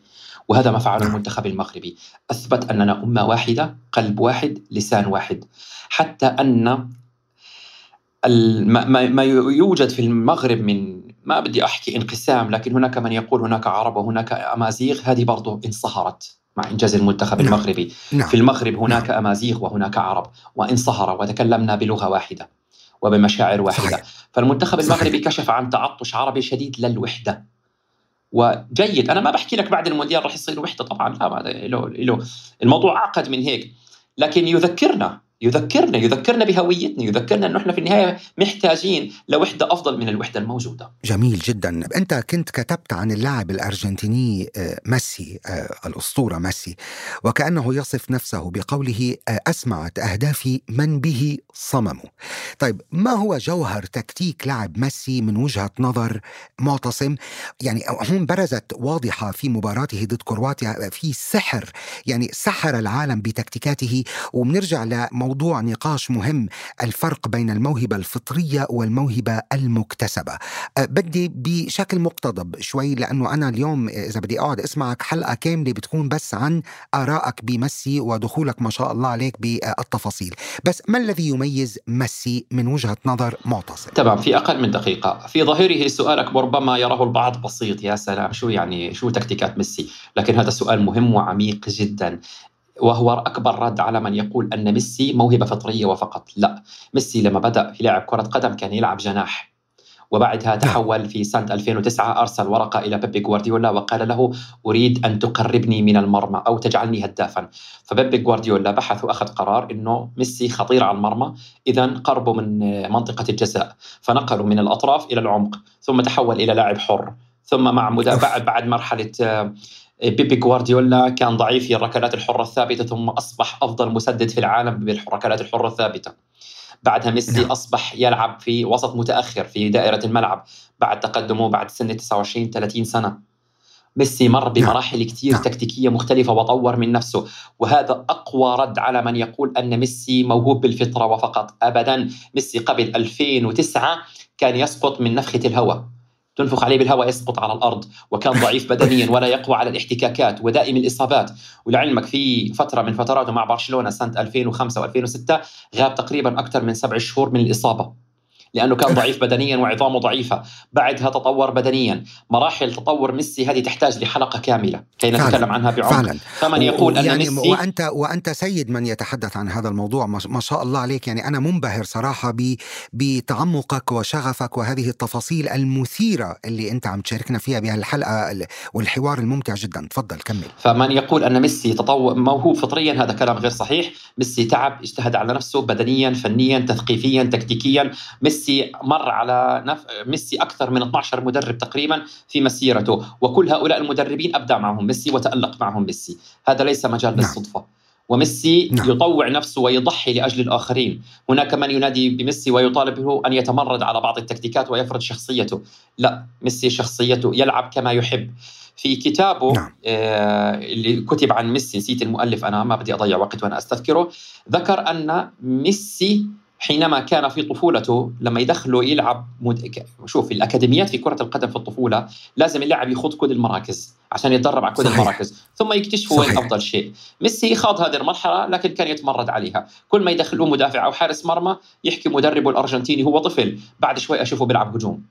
S4: وهذا ما فعله المنتخب المغربي. أثبت أننا أمة واحدة قلب واحد لسان واحد. حتى ما, ما يوجد في المغرب من ما بدي أحكي انقسام لكن هناك من يقول هناك عرب وهناك أمازيغ. هذه برضو انصهرت مع إنجاز المنتخب
S2: نعم.
S4: المغربي.
S2: نعم.
S4: في المغرب هناك أمازيغ وهناك عرب وانصهر وتكلمنا بلغة واحدة وبمشاعر واحدة. صحيح. فالمنتخب المغربي كشف عن تعطش عربي شديد للوحدة. وجيد. أنا ما بحكي لك بعد المونديال راح يصير وحدة. طبعا لا له الموضوع اعقد من هيك. لكن يذكرنا يذكرنا يذكرنا بهويتنا يذكرنا إنه إحنا في النهاية محتاجين لوحدة أفضل من الوحدة الموجودة.
S2: جميل جدا. أنت كنت كتبت عن اللاعب الأرجنتيني آه، ميسي آه، الأسطورة ميسي وكأنه يصف نفسه بقوله آه، أسمعت أهدافي من به صمموا طيب ما هو جوهر تكتيك لاعب ميسي من وجهة نظر معتصم؟ يعني هون برزت واضحة في مباراته ضد كرواتيا في سحر يعني سحر العالم بتكتيكاته. وبنرجع لموضوع موضوع نقاش مهم الفرق بين الموهبة الفطرية والموهبة المكتسبة. أه، بدي بشكل مقتضب شوي لأنه أنا اليوم إذا بدي أقعد أسمعك حلقة كاملة بتكون بس عن آرائك بميسي ودخولك ما شاء الله عليك بالتفاصيل. بس ما الذي يميز ميسي من وجهة نظر معتصم؟
S4: تمام في أقل من دقيقة. في ظاهره سؤالك ربما يراه البعض بسيط. يا سلام شو يعني شو تكتيكات ميسي؟ لكن هذا سؤال مهم وعميق جدا. وهو أكبر رد على من يقول أن ميسي موهبة فطرية وفقط. لا ميسي لما بدأ يلعب كرة قدم كان يلعب جناح وبعدها نعم. تحول في سنة 2009 أرسل ورقة إلى بيبي غوارديولا وقال له أريد أن تقربني من المرمى أو تجعلني هدافا. فبيبي غوارديولا بحث وأخذ قرار أنه ميسي خطير على المرمى إذا قربوا من منطقة الجزاء فنقلوا من الأطراف إلى العمق ثم تحول إلى لاعب حر ثم مع مدافع بعد مرحلة بيبي جوارديولا كان ضعيف في الركلات الحرة الثابتة ثم أصبح أفضل مسدد في العالم بالركلات الحرة الثابتة بعدها ميسي نعم. أصبح يلعب في وسط متأخر في دائرة الملعب بعد تقدمه بعد سن 29 30 سنة ميسي مر نعم. بمراحل كثير نعم. تكتيكية مختلفة وطور من نفسه وهذا أقوى رد على من يقول أن ميسي موهوب بالفطرة وفقط أبدا ميسي قبل 2009 كان يسقط من نفخة الهواء تنفخ عليه بالهواء يسقط على الأرض وكان ضعيف بدنيا ولا يقوى على الاحتكاكات ودائم الإصابات. ولعلمك في فترة من فتراته مع برشلونة سنة 2005 و2006 غاب تقريبا أكثر من سبع شهور من الإصابة. لأنه كان ضعيف بدنيا وعظامه ضعيفة. بعدها تطور بدنيا. مراحل تطور ميسي هذه تحتاج لحلقة كاملة. كي نتكلم عنها بعمق.
S2: فعلا.
S4: فمن يقول أن
S2: يعني
S4: ميسي
S2: وأنت وأنت سيد من يتحدث عن هذا الموضوع. ما شاء الله عليك. يعني أنا منبهر صراحة بتعمقك وشغفك وهذه التفاصيل المثيرة اللي أنت عم تشاركنا فيها بهالحلقة والحوار الممتع جدا. تفضل كمل.
S4: فمن يقول أن ميسي تطور موهوب فطريا هذا كلام غير صحيح. ميسي تعب اجتهد على نفسه بدنيا فنيا تثقيفيا تكتيكيا. ميسي ميسي مر على نف... ميسي أكثر من 12 مدرب تقريبا في مسيرته وكل هؤلاء المدربين ابدع معهم ميسي وتألق معهم ميسي هذا ليس مجال نعم. للصدفة وميسي نعم. يطوع نفسه ويضحي لأجل الآخرين، هناك من ينادي بميسي ويطالب به أن يتمرد على بعض التكتيكات ويفرض شخصيته، لا ميسي شخصيته يلعب كما يحب. في كتابه نعم. آه اللي كتب عن ميسي نسيت المؤلف أنا ما بدي أضيع وقت وأنا أستذكره، ذكر أن ميسي حينما كان في طفولته لما يدخله يلعب مد... شوف الأكاديميات في كرة القدم في الطفولة لازم اللاعب يخوض كل المراكز عشان يتدرب على كل صحيح. المراكز ثم يكتشفوا وين أفضل شيء ميسي خاض هذه المرحلة لكن كان يتمرد عليها كل ما يدخلوه مدافع أو حارس مرمى يحكي مدربه الأرجنتيني هو طفل بعد شوي أشوفه بيلعب هجوم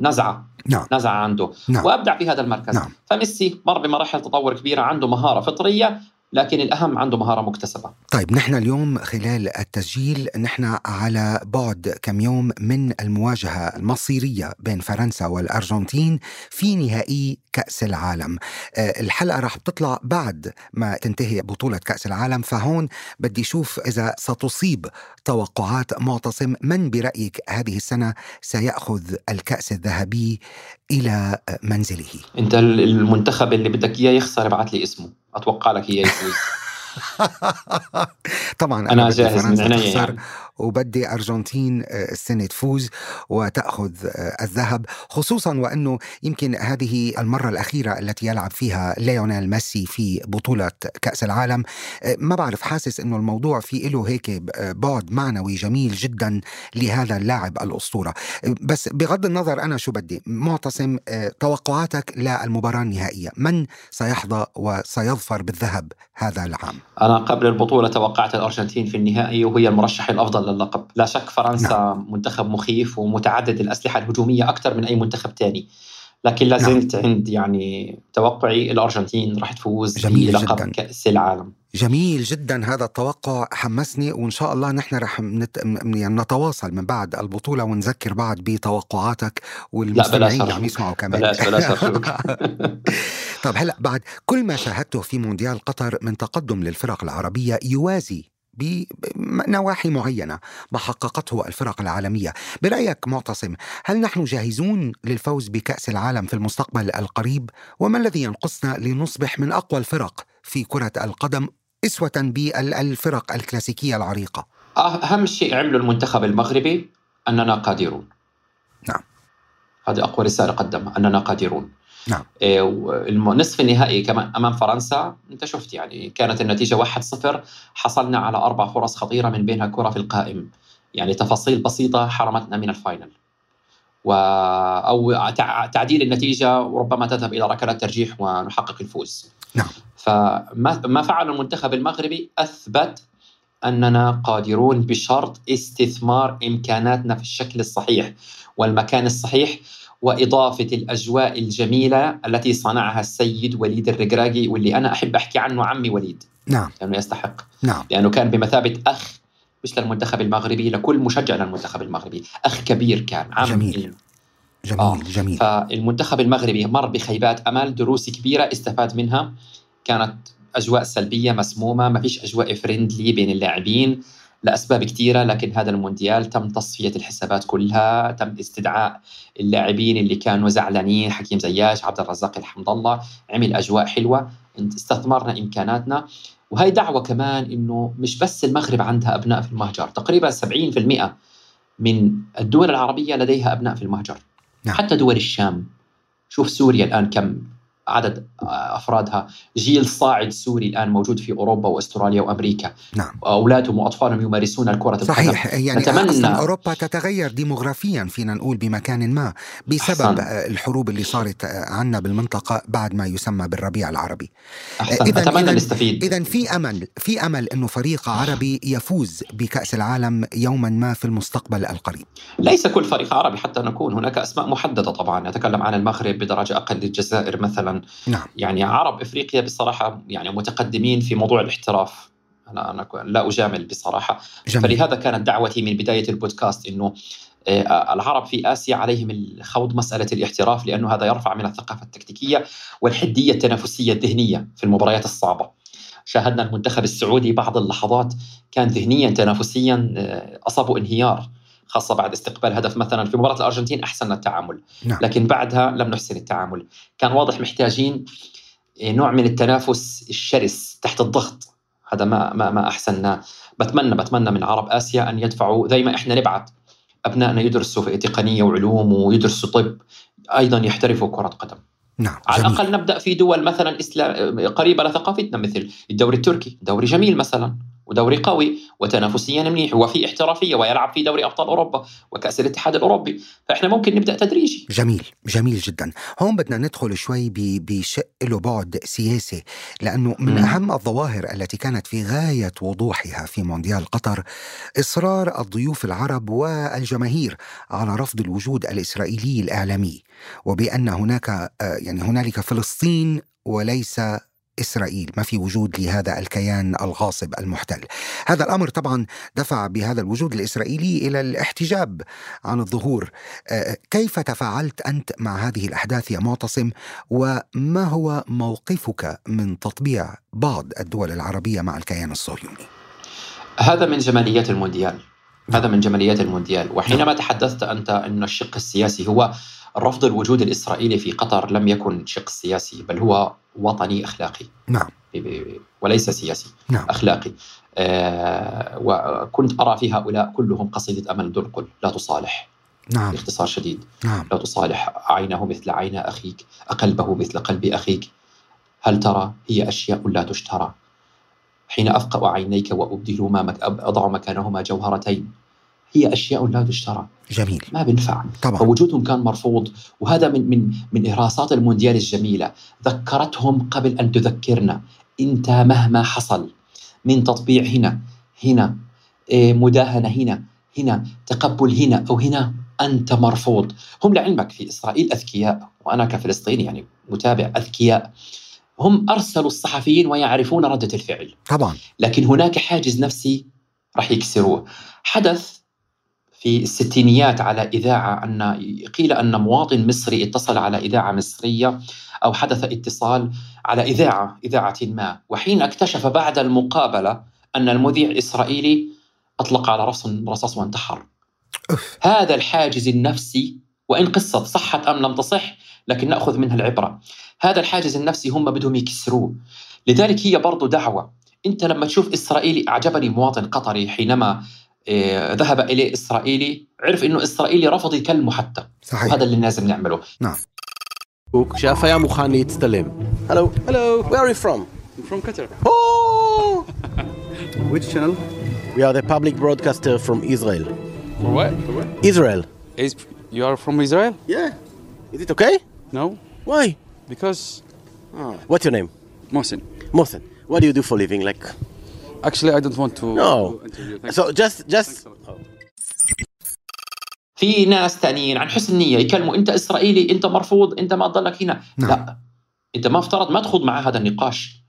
S4: نزعه نعم. نزعه عنده نعم. وأبدع في هذا المركز نعم. فميسي مر بمراحل تطور كبيرة عنده مهارة فطرية لكن الأهم عنده مهارة مكتسبة.
S2: طيب نحن اليوم خلال التسجيل نحن على بعد كم يوم من المواجهة المصيرية بين فرنسا والأرجنتين في نهائي كأس العالم. آه، الحلقة راح تطلع بعد ما تنتهي بطولة كأس العالم. فهون بدي أشوف إذا ستصيب توقعات معتصم. من برأيك هذه السنة سيأخذ الكأس الذهبي إلى منزله؟
S4: أنت المنتخب اللي بدك إياه يخسر ابعث لي اسمه. أتوقع لك إياه يفوز
S2: طبعا
S4: أنا, أنا جاهز من عيني يعني.
S2: وبدي أرجنتين آه، السنة تفوز وتأخذ آه، الذهب خصوصا وأنه يمكن هذه المرة الأخيرة التي يلعب فيها ليونيل ميسي في بطولة كأس العالم. آه، ما بعرف حاسس أنه الموضوع في له هيك بعد معنوي جميل جدا لهذا اللاعب الأسطورة. بس بغض النظر أنا شو بدي معتصم توقعاتك للمباراة النهائية. من سيحظى وسيظفر بالذهب هذا العام؟
S4: أنا قبل البطولة توقعت الأرجنتين في النهائي وهي المرشح الأفضل للقب لا شك فرنسا نعم. منتخب مخيف ومتعدد الأسلحة الهجومية أكثر من أي منتخب ثاني لكن لا نعم. زلت نعم. عند يعني توقعي الأرجنتين راح تفوز
S2: جميل
S4: بلقب
S2: جداً.
S4: كأس العالم
S2: جميل جدا هذا التوقع حمسني وإن شاء الله نحن رح نت... يعني نتواصل من بعد البطولة ونذكر بعض بتوقعاتك والمستمعين عم يسمعوا كمان
S4: بلاش بلاش
S2: طب هلأ بعد كل ما شاهدته في مونديال قطر من تقدم للفرق العربية يوازي بنواحي معينة ما حققته الفرق العالمية. برأيك معتصم هل نحن جاهزون للفوز بكأس العالم في المستقبل القريب؟ وما الذي ينقصنا لنصبح من أقوى الفرق في كرة القدم إسوة بالفرق الكلاسيكية العريقة؟
S4: أهم شيء عمله المنتخب المغربي أننا قادرون.
S2: نعم.
S4: هذه أقوى رسالة قدمها أننا قادرون.
S2: نعم.
S4: النصف النهائي كمان أمام فرنسا. أنت شفت يعني كانت النتيجة 1-0 حصلنا على أربع فرص خطيرة من بينها كرة في القائم. يعني تفاصيل بسيطة حرمتنا من الفاينل. و أو تعديل النتيجة وربما تذهب إلى ركلات ترجيح ونحقق الفوز.
S2: نعم.
S4: فما ما فعل المنتخب المغربي أثبت أننا قادرون بشرط استثمار إمكاناتنا في الشكل الصحيح. والمكان الصحيح وإضافة الأجواء الجميلة التي صنعها السيد وليد الرقراقي واللي أنا أحب أحكي عنه عمي وليد.
S2: نعم.
S4: لأنه يستحق.
S2: نعم.
S4: لأنه كان بمثابة أخ مش للمنتخب المغربي لكل مشجع للمنتخب المغربي. أخ كبير كان
S2: عم. جميل. جميل آه. جميل.
S4: فالمنتخب المغربي مر بخيبات أمل دروس كبيرة استفاد منها. كانت أجواء سلبية مسمومة ما فيش أجواء فريندلي بين اللاعبين. لأسباب كثيره لكن هذا المونديال تم تصفية الحسابات كلها تم استدعاء اللاعبين اللي كانوا زعلانين حكيم زياش عبد الرزاق الحمد الله عمل أجواء حلوة استثمرنا إمكاناتنا. وهي دعوة كمان إنه مش بس المغرب عندها أبناء في المهجر تقريبا 70% من الدول العربية لديها أبناء في المهجر.
S2: نعم.
S4: حتى دول الشام. شوف سوريا الآن كم عدد أفرادها. جيل صاعد سوري الآن موجود في أوروبا وأستراليا وأمريكا.
S2: نعم.
S4: اولادهم وأطفالهم يمارسون الكرة
S2: صحيح القدم. يعني نتمنى أوروبا تتغير ديموغرافيا فينا نقول بمكان ما بسبب أحسن. الحروب اللي صارت عنا بالمنطقة بعد ما يسمى بالربيع العربي.
S4: أحسن. إذن اتمنى إذن نستفيد.
S2: اذا في أمل في أمل إنه فريق عربي يفوز بكأس العالم يوما ما في المستقبل القريب.
S4: ليس كل فريق عربي حتى نكون. هناك أسماء محددة طبعا. نتكلم عن المغرب بدرجة أقل للجزائر مثلا.
S2: نعم.
S4: يعني عرب إفريقيا بصراحة يعني متقدمين في موضوع الاحتراف أنا أنا لا أجامل بصراحة
S2: جميل.
S4: فلهذا كانت دعوتي من بداية البودكاست إنه آه، العرب في آسيا عليهم الخوض مسألة الاحتراف لأنه هذا يرفع من الثقافة التكتيكية والحدية التنافسية الذهنية في المباريات الصعبة. شاهدنا المنتخب السعودي بعض اللحظات كان ذهنيا تنافسيا آه، أصابه انهيار خاصة بعد استقبال هدف مثلا في مباراة الأرجنتين أحسن التعامل.
S2: نعم.
S4: لكن بعدها لم نحسن التعامل. كان واضح محتاجين نوع من التنافس الشرس تحت الضغط. هذا ما ما ما أحسننا. بتمنى بتمنى من عرب آسيا أن يدفعوا زي ما إحنا نبعث أبنائنا يدرسوا في تقنيه وعلوم ويدرسوا طب. أيضا يحترفوا كرة قدم.
S2: نعم
S4: على الأقل نبدأ في دول مثلا إسلام قريبة لثقافتنا مثل الدوري التركي. دوري جميل مثلا. ودوري قوي وتنافسيا منيح. وفي احترافية ويلعب في دوري أبطال أوروبا وكأس الاتحاد الأوروبي. فإحنا ممكن نبدأ تدريجي.
S2: جميل جميل جدا. هون بدنا ندخل شوي بشق له بعد سياسي لأنه من م. أهم الظواهر التي كانت في غاية وضوحها في مونديال قطر إصرار الضيوف العرب والجماهير على رفض الوجود الإسرائيلي الإعلامي. وبأن هناك آه، يعني هنالك فلسطين وليس إسرائيل ما في وجود لهذا الكيان الغاصب المحتل. هذا الأمر طبعا دفع بهذا الوجود الإسرائيلي إلى الاحتجاب عن الظهور. آه، كيف تفاعلت أنت مع هذه الأحداث يا معتصم؟ وما هو موقفك من تطبيع بعض الدول العربية مع الكيان الصهيوني؟
S4: هذا من جماليات المونديال. هذا من جماليات المونديال. وحينما نعم. تحدثت أنت أن الشق السياسي هو رفض الوجود الإسرائيلي في قطر لم يكن شق سياسي بل هو وطني أخلاقي.
S2: نعم.
S4: وليس سياسي
S2: نعم.
S4: أخلاقي. آه وكنت أرى في هؤلاء كلهم قصيدة أمل دنقل لا تصالح.
S2: نعم.
S4: باختصار شديد.
S2: نعم.
S4: لا تصالح. عينه مثل عين أخيك قلبه مثل قلب أخيك. هل ترى؟ هي أشياء لا تشترى. حين أفقأ عينيك وأبدل ما أضع مكانهما جوهرتين. هي أشياء لا تشترى.
S2: جميل.
S4: ما بنفع.
S2: طبعا.
S4: فوجودهم كان مرفوض وهذا من من من إهراسات المونديال الجميلة. ذكرتهم قبل أن تذكرنا. أنت مهما حصل من تطبيع هنا هنا إيه، مداهنة هنا هنا تقبل هنا أو هنا أنت مرفوض. هم لعلمك في إسرائيل أذكياء وأنا كفلسطيني يعني متابع أذكياء. هم أرسلوا الصحفيين ويعرفون ردة الفعل.
S2: طبعا.
S4: لكن هناك حاجز نفسي راح يكسروه. حدث في الستينيات على إذاعة أن قيل أن مواطن مصري اتصل على إذاعة مصرية أو حدث اتصال على إذاعة إذاعة ما. وحين اكتشف بعد المقابلة أن المذيع الإسرائيلي أطلق على رأس رصاص وانتحر. هذا الحاجز النفسي وإن قصة صحت أم لم تصح لكن نأخذ منها العبرة. هذا الحاجز النفسي هم بدهم يكسروه لذلك هي برضو دعوة. أنت لما تشوف إسرائيلي أعجبني مواطن قطري حينما ذهب اليه اسرائيلي عرف انه اسرائيلي رفض يكلمه حتى
S2: صحيح.
S4: وهذا اللي لازم نعمله
S5: نعم شاف يا مخان يتستلم هلو هلو where are you from I'm
S6: from Qatar
S5: oh
S6: which channel
S5: we are the public broadcaster from Israel
S6: from what from where?
S5: Israel
S6: Is you are from Israel
S5: yeah is it okay
S6: no
S5: why
S6: because oh.
S5: what's your name
S6: Mohsen
S5: Mohsen what do you do for living like
S6: Actually, I don't want to.
S5: no.
S6: to interview.
S5: So just, just.
S4: في ناس تانيين عن حسن نية يكلموا أنت إسرائيلي أنت مرفوض أنت ما تضلك هنا
S2: نعم.
S4: لا أنت ما افترض ما تخوض مع هذا النقاش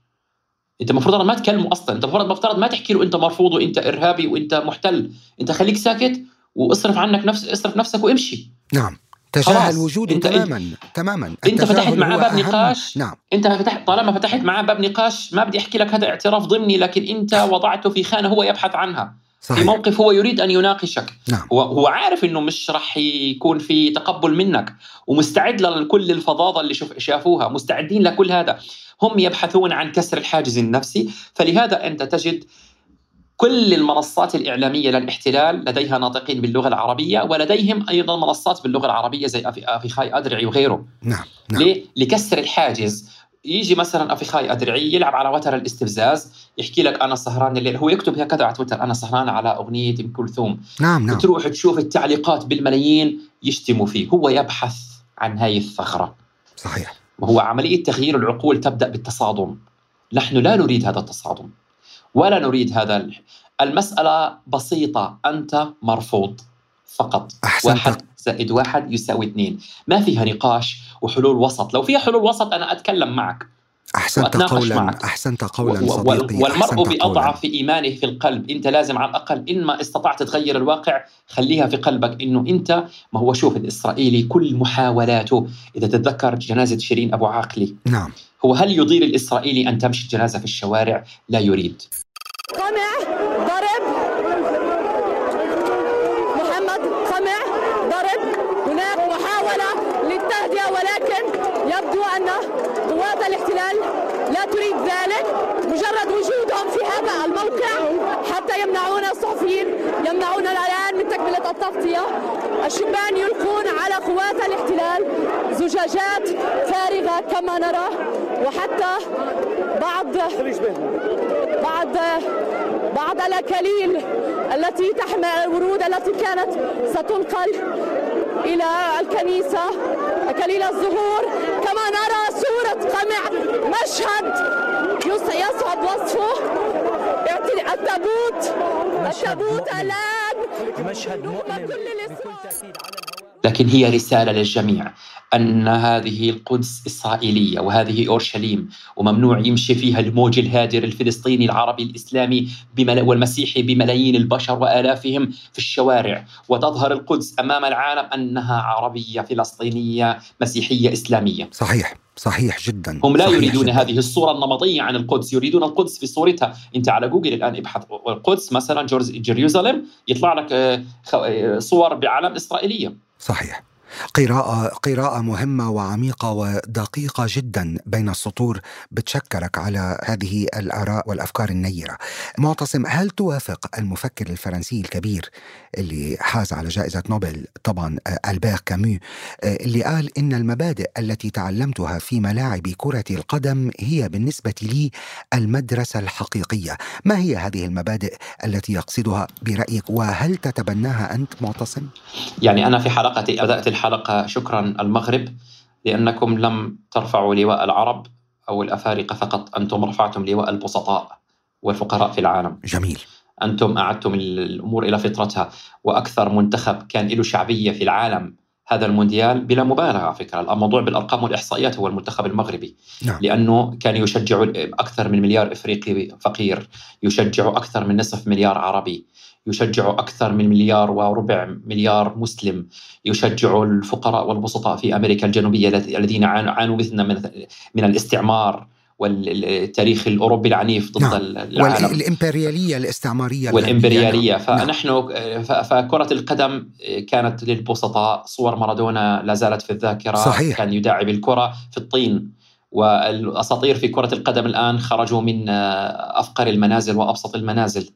S4: أنت المفروض ما تكلمه أصلا أنت المفروض مفترض ما تحكي له أنت مرفوض وأنت إرهابي وأنت محتل أنت خليك ساكت وإصرف عنك نفس اصرف نفسك وامشي
S2: نعم تجاهل. وجوده
S4: أنت-
S2: تماما تماما.
S4: أنت فتحت معاه باب نقاش.
S2: نعم.
S4: انت فتحت طالما فتحت معاه باب نقاش ما بدي أحكي لك هذا اعتراف ضمني لكن انت وضعته في خانة هو يبحث عنها. في
S2: صحيح.
S4: موقف هو يريد أن يناقشك.
S2: نعم.
S4: هو هو عارف إنه مش راح يكون في تقبل منك ومستعد لكل الفظاظة اللي شوف شافوها مستعدين لكل هذا. هم يبحثون عن كسر الحاجز النفسي فلهذا أنت تجد كل المنصات الإعلامية للاحتلال لديها ناطقين باللغة العربية ولديهم أيضا منصات باللغة العربية زي أفي- أفيخاي أدرعي وغيره.
S2: نعم نعم.
S4: ليه؟ لكسر الحاجز. يجي مثلا افيخاي أدرعي يلعب على وتر الاستفزاز يحكي لك أنا سهران الليل. هو يكتب هكذا على تويتر أنا سهران على أغنية ام كلثوم.
S2: نعم نعم.
S4: تروح تشوف التعليقات بالملايين يشتموا فيه. هو يبحث عن هاي الثغرة.
S2: صحيح.
S4: وهو عملية تغيير العقول تبدأ بالتصادم. نحن لا نريد هذا التصادم. ولا نريد هذا ال- المسألة بسيطة. أنت مرفوض فقط.
S2: أحسنت.
S4: واحد زائد واحد يساوي اثنين. ما فيها نقاش وحلول وسط. لو فيها حلول وسط أنا أتكلم معك.
S2: أحسنت قولا.
S4: معك.
S2: أحسنت قولا صديقي.
S4: والمرء. بأضعف إيمانه في القلب. أنت لازم على الأقل إن ما استطعت تغير الواقع خليها في قلبك. إنه أنت ما هو شوف الإسرائيلي كل محاولاته إذا تتذكر جنازة شيرين أبو عاقلي.
S2: نعم.
S4: هو هل يضير الإسرائيلي أن تمشي الجنازة في الشوارع؟ لا يريد.
S7: قمع ضرب. محمد قمع ضرب. هناك محاولة للتهدئة ولكن يبدو أن قوات الاحتلال لا تريد ذلك. مجرد وجودهم في هذا الموقع حتى يمنعون الصحفيين يمنعون الآن من تكملة التغطية. الشبان يلقون على قوات الاحتلال زجاجات فارغة كما نرى. وحتى بعض بعض بعض الاكاليل التي تحمل الورود التي كانت ستنقل إلى الكنيسة اكاليل الزهور. كما نرى صورة قمع مشهد يص- يصعب وصفه. التابوت. التابوت الآن مشهد مؤلم كل الإصرار.
S4: لكن هي رسالة للجميع أن هذه القدس إسرائيلية وهذه أورشليم وممنوع يمشي فيها الموج الهادر الفلسطيني العربي الإسلامي والمسيحي بملايين البشر وآلافهم في الشوارع. وتظهر القدس أمام العالم أنها عربية فلسطينية مسيحية إسلامية.
S2: صحيح صحيح جدا.
S4: هم لا يريدون
S2: جداً.
S4: هذه الصورة النمطية عن القدس. يريدون القدس في صورتها. أنت على جوجل الآن ابحث. القدس مثلا جيروزالم يطلع لك آه، آه، صور بعلم إسرائيلية.
S2: صحيح. قراءة قراءة مهمة وعميقة ودقيقة جدا بين السطور بتشكرك على هذه الآراء والأفكار النيرة. معتصم هل توافق المفكر الفرنسي الكبير اللي حاز على جائزة نوبل طبعا آه، ألبير كامو آه، اللي قال إن المبادئ التي تعلمتها في ملاعب كرة القدم هي بالنسبة لي المدرسة الحقيقية. ما هي هذه المبادئ التي يقصدها برأيك وهل تتبناها أنت معتصم؟
S4: يعني أنا في حلقتي بدأت الحلقة شكرا المغرب لأنكم لم ترفعوا لواء العرب أو الأفارقة فقط. أنتم رفعتم لواء البسطاء والفقراء في العالم.
S2: جميل.
S4: أنتم أعدتم الأمور إلى فطرتها وأكثر منتخب كان له شعبية في العالم هذا المونديال بلا مبالغة على فكرة. الموضوع بالأرقام والإحصائيات هو المنتخب المغربي.
S2: نعم.
S4: لأنه كان يشجع أكثر من مليار إفريقي فقير يشجع أكثر من نصف مليار عربي. يشجع أكثر من مليار وربع مليار مسلم يشجع الفقراء والبسطاء في أمريكا الجنوبية الذين عانوا مثلنا من من الاستعمار والتاريخ الأوروبي العنيف ضد
S2: نعم.
S4: العالم
S2: والامبرياليه الاستعمارية
S4: والإمبريالية
S2: الغربية. نعم.
S4: فنحن فكرة القدم كانت للبسطاء صور مارادونا لا زالت في الذاكرة
S2: صحيح.
S4: كان يداعب الكرة في الطين والأساطير في كرة القدم الآن خرجوا من أفقر المنازل وأبسط المنازل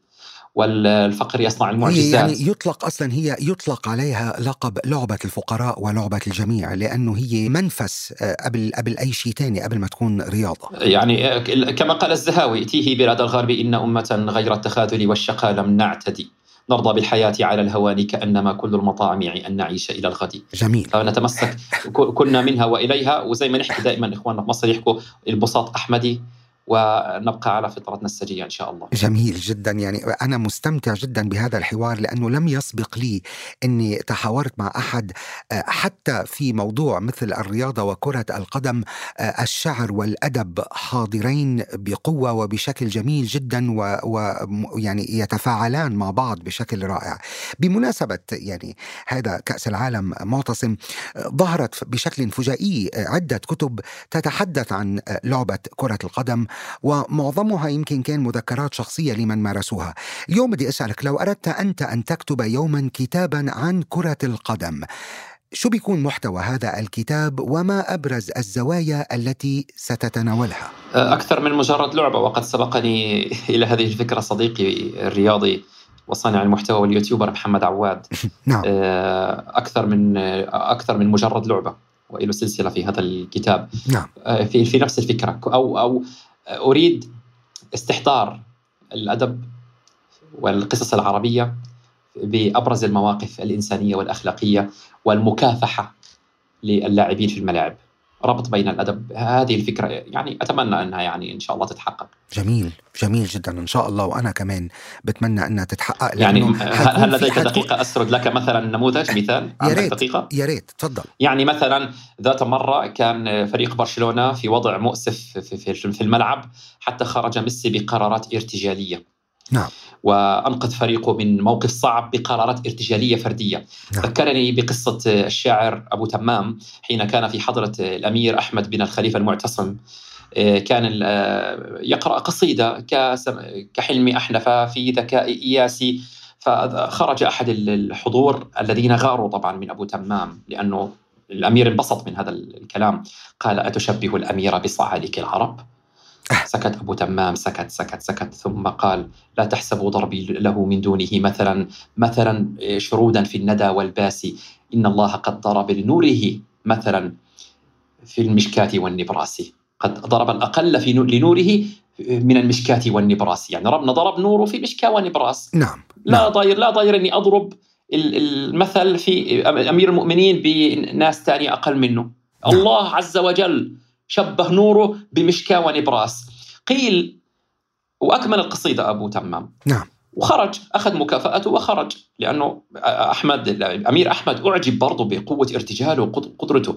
S4: والفقر يصنع المعجزات.
S2: يعني يطلق أصلا هي يطلق عليها لقب لعبة الفقراء ولعبة الجميع لأنه هي منفس آه، قبل قبل أي شيء ثاني قبل ما تكون رياضة.
S4: يعني كما قال الزهاوي تيه بلاد الغرب إن أمة غير التخاذل والشقاء لم نعتدي. نرضى بالحياة على الهوان كأنما كل المطاعم أن نعيش إلى الغد.
S2: جميل.
S4: فنتمسك كنا منها وإليها. وزي ما نحكي دائما إخواننا في مصر يحكوا البساط أحمدي ونبقى على فطرتنا السجية إن شاء الله
S2: جميل جدا يعني أنا مستمتع جدا بهذا الحوار لأنه لم يسبق لي إني تحاورت مع أحد آه، حتى في موضوع مثل الرياضة وكرة القدم آه، الشعر والأدب حاضرين بقوة وبشكل جميل جدا ويعني يتفاعلان مع بعض بشكل رائع. بمناسبة يعني هذا كأس العالم معتصم آه، ظهرت بشكل فجائي عدة كتب تتحدث عن لعبة كرة القدم ومعظمها يمكن كان مذكرات شخصية لمن مارسوها. اليوم بدي أسألك لو أردت انت أن تكتب يوما كتابا عن كرة القدم شو بيكون محتوى هذا الكتاب وما أبرز الزوايا التي ستتناولها؟
S4: أكثر من مجرد لعبة وقد سبقني إلى هذه الفكرة صديقي الرياضي وصانع المحتوى واليوتيوبر محمد عواد
S2: نعم
S4: آه، أكثر من أكثر من مجرد لعبة وله سلسلة في هذا الكتاب
S2: نعم
S4: آه، في في نفس الفكرة أو أو أريد استحضار الأدب والقصص العربية بأبرز المواقف الإنسانية والأخلاقية والمكافحة للاعبين في الملاعب. ربط بين الأدب. هذه الفكرة يعني أتمنى أنها يعني إن شاء الله تتحقق.
S2: جميل جميل جدا. إن شاء الله وأنا كمان بتمنى أنها تتحقق
S4: يعني هل لديك
S2: حتكون-
S4: دقيقة؟ أسرد لك مثلا نموذج مثال؟
S2: يا ريت
S4: دقيقة؟
S2: يا ريت تفضل.
S4: يعني مثلا ذات مرة كان فريق برشلونة في وضع مؤسف في- الملعب حتى خرج ميسي بقرارات ارتجالية.
S2: نعم.
S4: وأنقذ فريقه من موقف صعب بقرارات ارتجالية فردية.
S2: نعم.
S4: ذكرني بقصة الشاعر أبو تمام حين كان في حضرة الأمير أحمد بن الخليفة المعتصم. آه، كان آه، يقرأ قصيدة كحلم أحنف في ذكاء إياسي فخرج أحد الحضور الذين غاروا طبعا من أبو تمام لأنه الأمير انبسط من هذا الكلام. قال أتشبه الأمير بصعالك العرب؟ سكت أبو تمام سكت سكت سكت ثم قال لا تحسبوا ضربي له من دونه مثلا مثلا شرودا في الندى والباس إن الله قد ضرب لنوره مثلا في المشكاة والنبراس قد ضرب الأقل في نو- لنوره من المشكاة والنبراس يعني ربنا ضرب نوره في مشكاة ونبراس
S2: نعم
S4: لا
S2: نعم.
S4: ضاير لا ضير إني أضرب ال- المثل في أمير المؤمنين بناس تانية أقل منه
S2: نعم.
S4: الله عز وجل شبه نوره بمشكاة ونبراس. قيل وأكمل القصيدة أبو تمام.
S2: نعم.
S4: وخرج أخذ مكافأته وخرج لأنه أحمد الأمير أحمد أعجب برضه بقوة ارتجاله وقدرته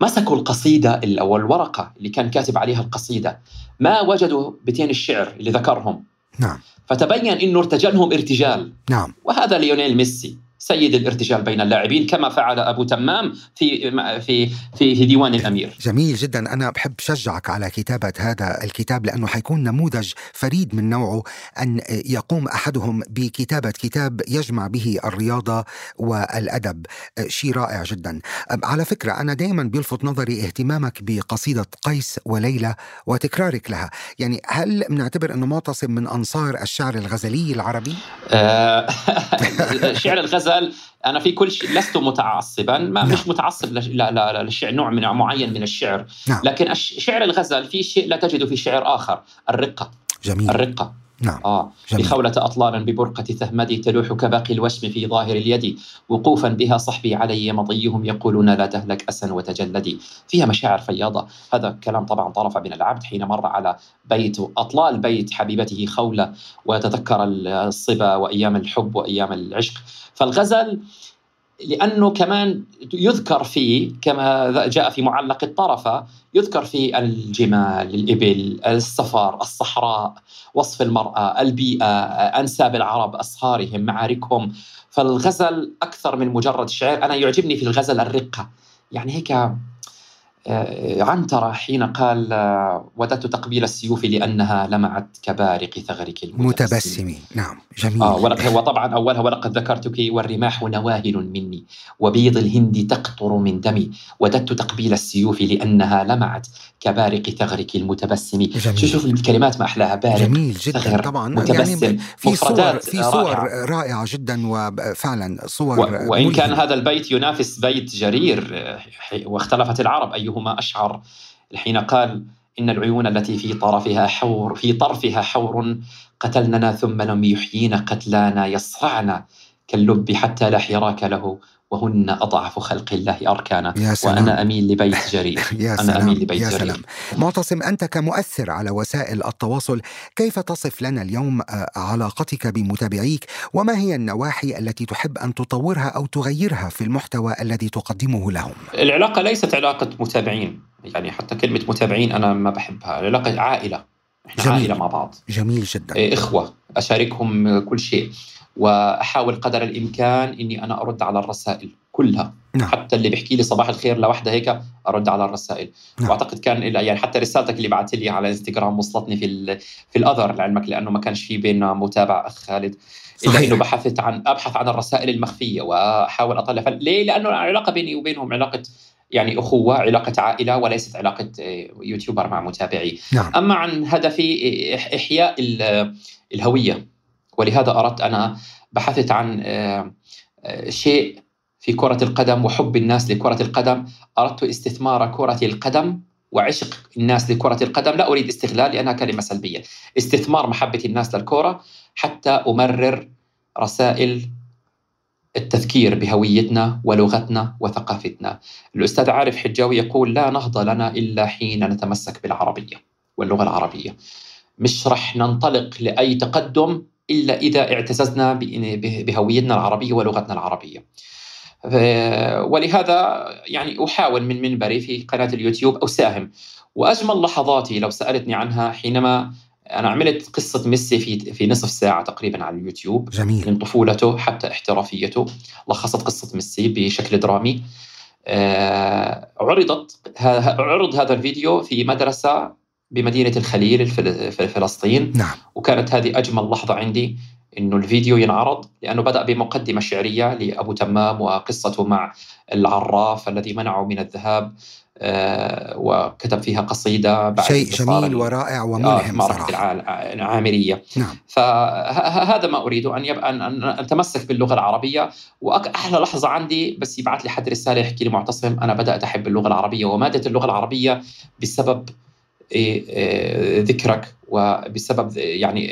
S4: مسكوا القصيدة ال- أو الورقه اللي كان كاتب عليها القصيدة. ما وجدوا بيتين الشعر اللي ذكرهم.
S2: نعم.
S4: فتبين إنه ارتجلهم ارتجال.
S2: نعم.
S4: وهذا ليونيل ميسي. سيد الارتجال بين اللاعبين كما فعل أبو تمام في في في, ديوان الأمير.
S2: جميل جدا. أنا بحب شجعك على كتابة هذا الكتاب لأنه حيكون نموذج فريد من نوعه أن يقوم أحدهم بكتابة كتاب يجمع به الرياضة والأدب. شيء رائع جدا. على فكرة أنا دائما بيلفت نظري اهتمامك بقصيدة قيس وليلى وتكرارك لها. يعني هل بنعتبر أنه معتصم من أنصار الشعر الغزلي العربي؟
S4: آه، شعر الغزل أنا في كل شيء لست متعصبا ما
S2: نعم.
S4: مش متعصب لش- لا لا للشعر نوع من معين من الشعر.
S2: نعم.
S4: لكن شعر الغزل في شيء لا تجده في شعر آخر الرقة.
S2: جميل.
S4: الرقة.
S2: نعم.
S4: آه
S2: جميل.
S4: بخولة أطلال ببرقة ثهمدي تلوح كباقي الوشم في ظاهر اليد. وقوفا بها صحبي علي مضيهم يقولون لا تهلك أسا وتجلدي. فيها مشاعر فياضة. هذا كلام طبعا طرف بن العبد حين مر على بيت أطلال بيت حبيبته خولة وتذكر الصبا وأيام الحب وأيام العشق. فالغزل لأنه كمان يذكر فيه كما جاء في معلق الطرفة يذكر فيه الجمال، الإبل، السفر، الصحراء، وصف المرأة، البيئة، أنساب العرب، اسهارهم، معاركهم، فالغزل أكثر من مجرد شعر، أنا يعجبني في الغزل الرقة، يعني هيك عنترة حين قال آه، وددت تقبيل السيوف لأنها لمعت كبارق ثغرك المتبسم.
S2: متبسم نعم جميل.
S4: آه وطبعا أولها ولقد ذكرتك والرماح نواهل مني وبيض الهند تقطر من دمي. وددت تقبيل السيوف لأنها لمعت كبارق ثغرك المتبسم.
S2: جميل.
S4: شوف الكلمات ما أحلاها بارق
S2: جميل جدا
S4: ثغر،
S2: طبعا.
S4: متبسم.
S2: يعني في صور في صور
S4: رائعة.
S2: رائعه جدا وفعلا صور
S4: و- وإن كان
S2: ملهمة.
S4: هذا البيت ينافس بيت جرير آه، واختلفت العرب أيهما أشعر؟ حين قال إن العيون التي في طرفها حور في طرفها حور قتلننا ثم لم يحيين قتلانا يصرعن كاللب حتى لا حراك له. وهن أضعف خلق الله أركانا.
S2: يا سلام.
S4: وأنا أميل لبيت جرير.
S2: يا
S4: أنا
S2: سلام.
S4: أميل لبيت
S2: يا
S4: جرير.
S2: سلام. معتصم أنت كمؤثر على وسائل التواصل كيف تصف لنا اليوم آه، علاقتك بمتابعيك؟ وما هي النواحي التي تحب أن تطورها أو تغيرها في المحتوى الذي تقدمه لهم؟
S4: العلاقة ليست علاقة متابعين. يعني حتى كلمة متابعين أنا ما بحبها. العلاقة عائلة. إحنا
S2: جميل.
S4: عائلة مع بعض.
S2: جميل جدا.
S4: إخوة. أشاركهم كل شيء. وأحاول قدر الإمكان إني أنا أرد على الرسائل كلها
S2: نعم.
S4: حتى اللي بيحكي لي صباح الخير لوحده هيك أرد على الرسائل
S2: نعم.
S4: وأعتقد كان يعني حتى رسالتك اللي بعثت لي على إنستغرام وصلتني في في الأذر لعلمك لأنه ما كانش في بيننا متابع أخ خالد
S2: صحيح.
S4: إنه بحثت عن أبحث عن الرسائل المخفية وأحاول أطلع فل... ليه؟ لأنه العلاقة بيني وبينهم علاقة يعني أخوة علاقة عائلة وليست علاقة إيه، يوتيوبر مع متابعي
S2: نعم
S4: أما عن هدفي إح- إحياء ال- الهوية ولهذا أردت أنا بحثت عن آه، شيء في كرة القدم وحب الناس لكرة القدم. أردت استثمار كرة القدم وعشق الناس لكرة القدم. لا أريد استغلال لأنها كلمة سلبية. استثمار محبة الناس للكرة حتى أمرر رسائل التذكير بهويتنا ولغتنا وثقافتنا. الأستاذ عارف حجاوي يقول لا نهضة لنا إلا حين نتمسك بالعربية واللغة العربية. مش رح ننطلق لأي تقدم إلا إذا اعتززنا بهويتنا العربية ولغتنا العربية. ف- ولهذا يعني أحاول من منبري في قناة اليوتيوب أساهم وأجمل لحظاتي لو سألتني عنها حينما أنا عملت قصة ميسي في في نصف ساعة تقريبا على اليوتيوب.
S2: جميل.
S4: من طفولته حتى احترافيته. لخصت قصة ميسي بشكل درامي. آه، عرضت عرض هذا الفيديو في مدرسة بمدينة الخليل في فلسطين.
S2: نعم.
S4: وكانت هذه أجمل لحظة عندي إنه الفيديو ينعرض لأنه بدأ بمقدمة شعرية لأبو تمام وقصته مع العراف الذي منعه من الذهاب آه، وكتب فيها قصيدة بعد
S2: شيء جميل ورائع
S4: آه،
S2: وملهم
S4: معركة
S2: صراحة.
S4: الع- العامرية
S2: نعم.
S4: فهذا ما أريد أن يبقى ان أتمسك باللغة العربية. واحلى لحظة عندي بس يبعث لي حد رسالة يحكي لي معتصم أنا بدأت أحب اللغة العربية ومادة اللغة العربية بسبب ذكرك. وبسبب يعني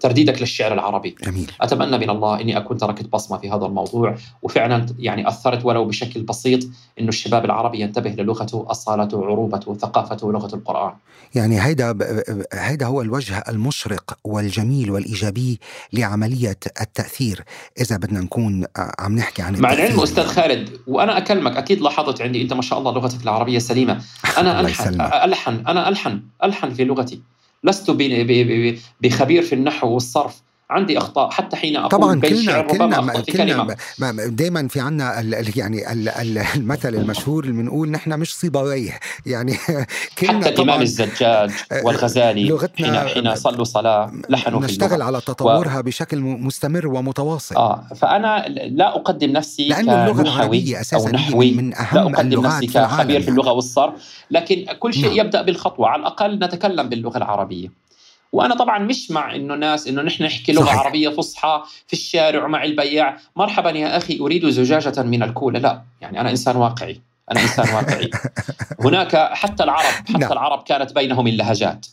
S4: ترديدك للشعر العربي.
S2: جميل
S4: أتمنى من الله إني أكون تركت بصمة في هذا الموضوع وفعلا يعني أثرت ولو بشكل بسيط إنه الشباب العربي ينتبه للغته أصالته عروبته ثقافته لغة القرآن.
S2: يعني هيدا هيدا هو الوجه المشرق والجميل والإيجابي لعملية التأثير. إذا بدنا نكون آه، عم نحكي عن
S4: مع العلم أستاذ خالد وأنا أكلمك أكيد لاحظت عندي أنت ما شاء الله لغتك العربية سليمة. أنا
S2: الله
S4: ألحن
S2: يسلمك.
S4: ألحن أنا ألحن ألحن في لغتي. لست بخبير في النحو والصرف. عندي أخطاء حتى حين أقول
S2: طبعا كلنا كلنا
S4: في
S2: كلنا دائما في عنا ال- ال- يعني ال- ال- المثل المشهور اللي بنقول نحن مش صيبويه يعني كلنا
S4: حتى
S2: الإمام
S4: الزجاج والغزالي
S2: لغتنا
S4: حين حين صلوا صلاة لحنوا في
S2: نشتغل على تطورها بشكل م- مستمر ومتواصل.
S4: آه فأنا لا أقدم نفسي
S2: لأنه اللغة العربية أساسا هي
S4: نحوي.
S2: من
S4: لا
S2: أهم
S4: أقدم
S2: اللغات
S4: نفسي
S2: في
S4: كخبير في
S2: يعني.
S4: اللغة والصرف لكن كل شيء
S2: نعم.
S4: يبدأ بالخطوة. على الأقل نتكلم باللغة العربية. وأنا طبعا مش مع إنه ناس إنه نحن نحكي لغة
S2: صحيح.
S4: عربية فصحى في الشارع ومع البياع. مرحبا يا أخي أريد زجاجة من الكولا لا يعني أنا إنسان واقعي. أنا إنسان واقعي. هناك حتى العرب حتى
S2: نعم.
S4: العرب كانت بينهم اللهجات.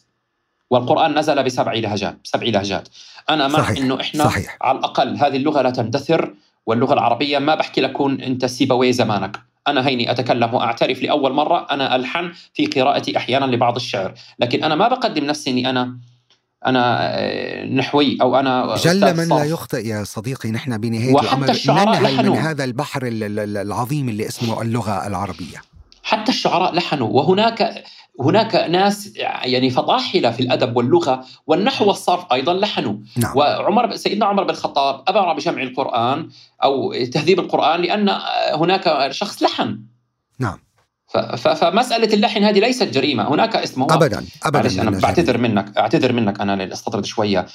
S4: والقرآن نزل بسبع لهجات بسبع لهجات. أنا مع
S2: صحيح،
S4: إنه إحنا
S2: صحيح.
S4: على الأقل هذه اللغة لا تندثر واللغة العربية ما بحكي لك كون أنت سيبويه زمانك. أنا هيني أتكلم وأعترف لأول مرة. أنا ألحن في قراءتي أحيانا لبعض الشعر. لكن أنا ما بقدم نفسي أني أنا أنا آه، نحوي أو أنا
S2: جل من لا. يخطئ يا صديقي نحن بنهاية
S4: وحتى الشعراء
S2: ننهل من
S4: لحنوا.
S2: هذا البحر ال- ال- العظيم اللي اسمه اللغة العربية.
S4: حتى الشعراء لحنوا. وهناك هناك ناس يعني فطاحله في الأدب واللغة والنحو والصرف أيضا لحنوا.
S2: نعم.
S4: وعمر سيدنا عمر بن الخطاب أمر بجمع القرآن أو تهذيب القرآن لأن هناك شخص لحن.
S2: نعم.
S4: فمسألة اللحن هذه ليست جريمة. هناك اسمه
S2: أبدا
S4: معلش
S2: أنا
S4: بعتذر منك أعتذر منك أنا استطرد شوية.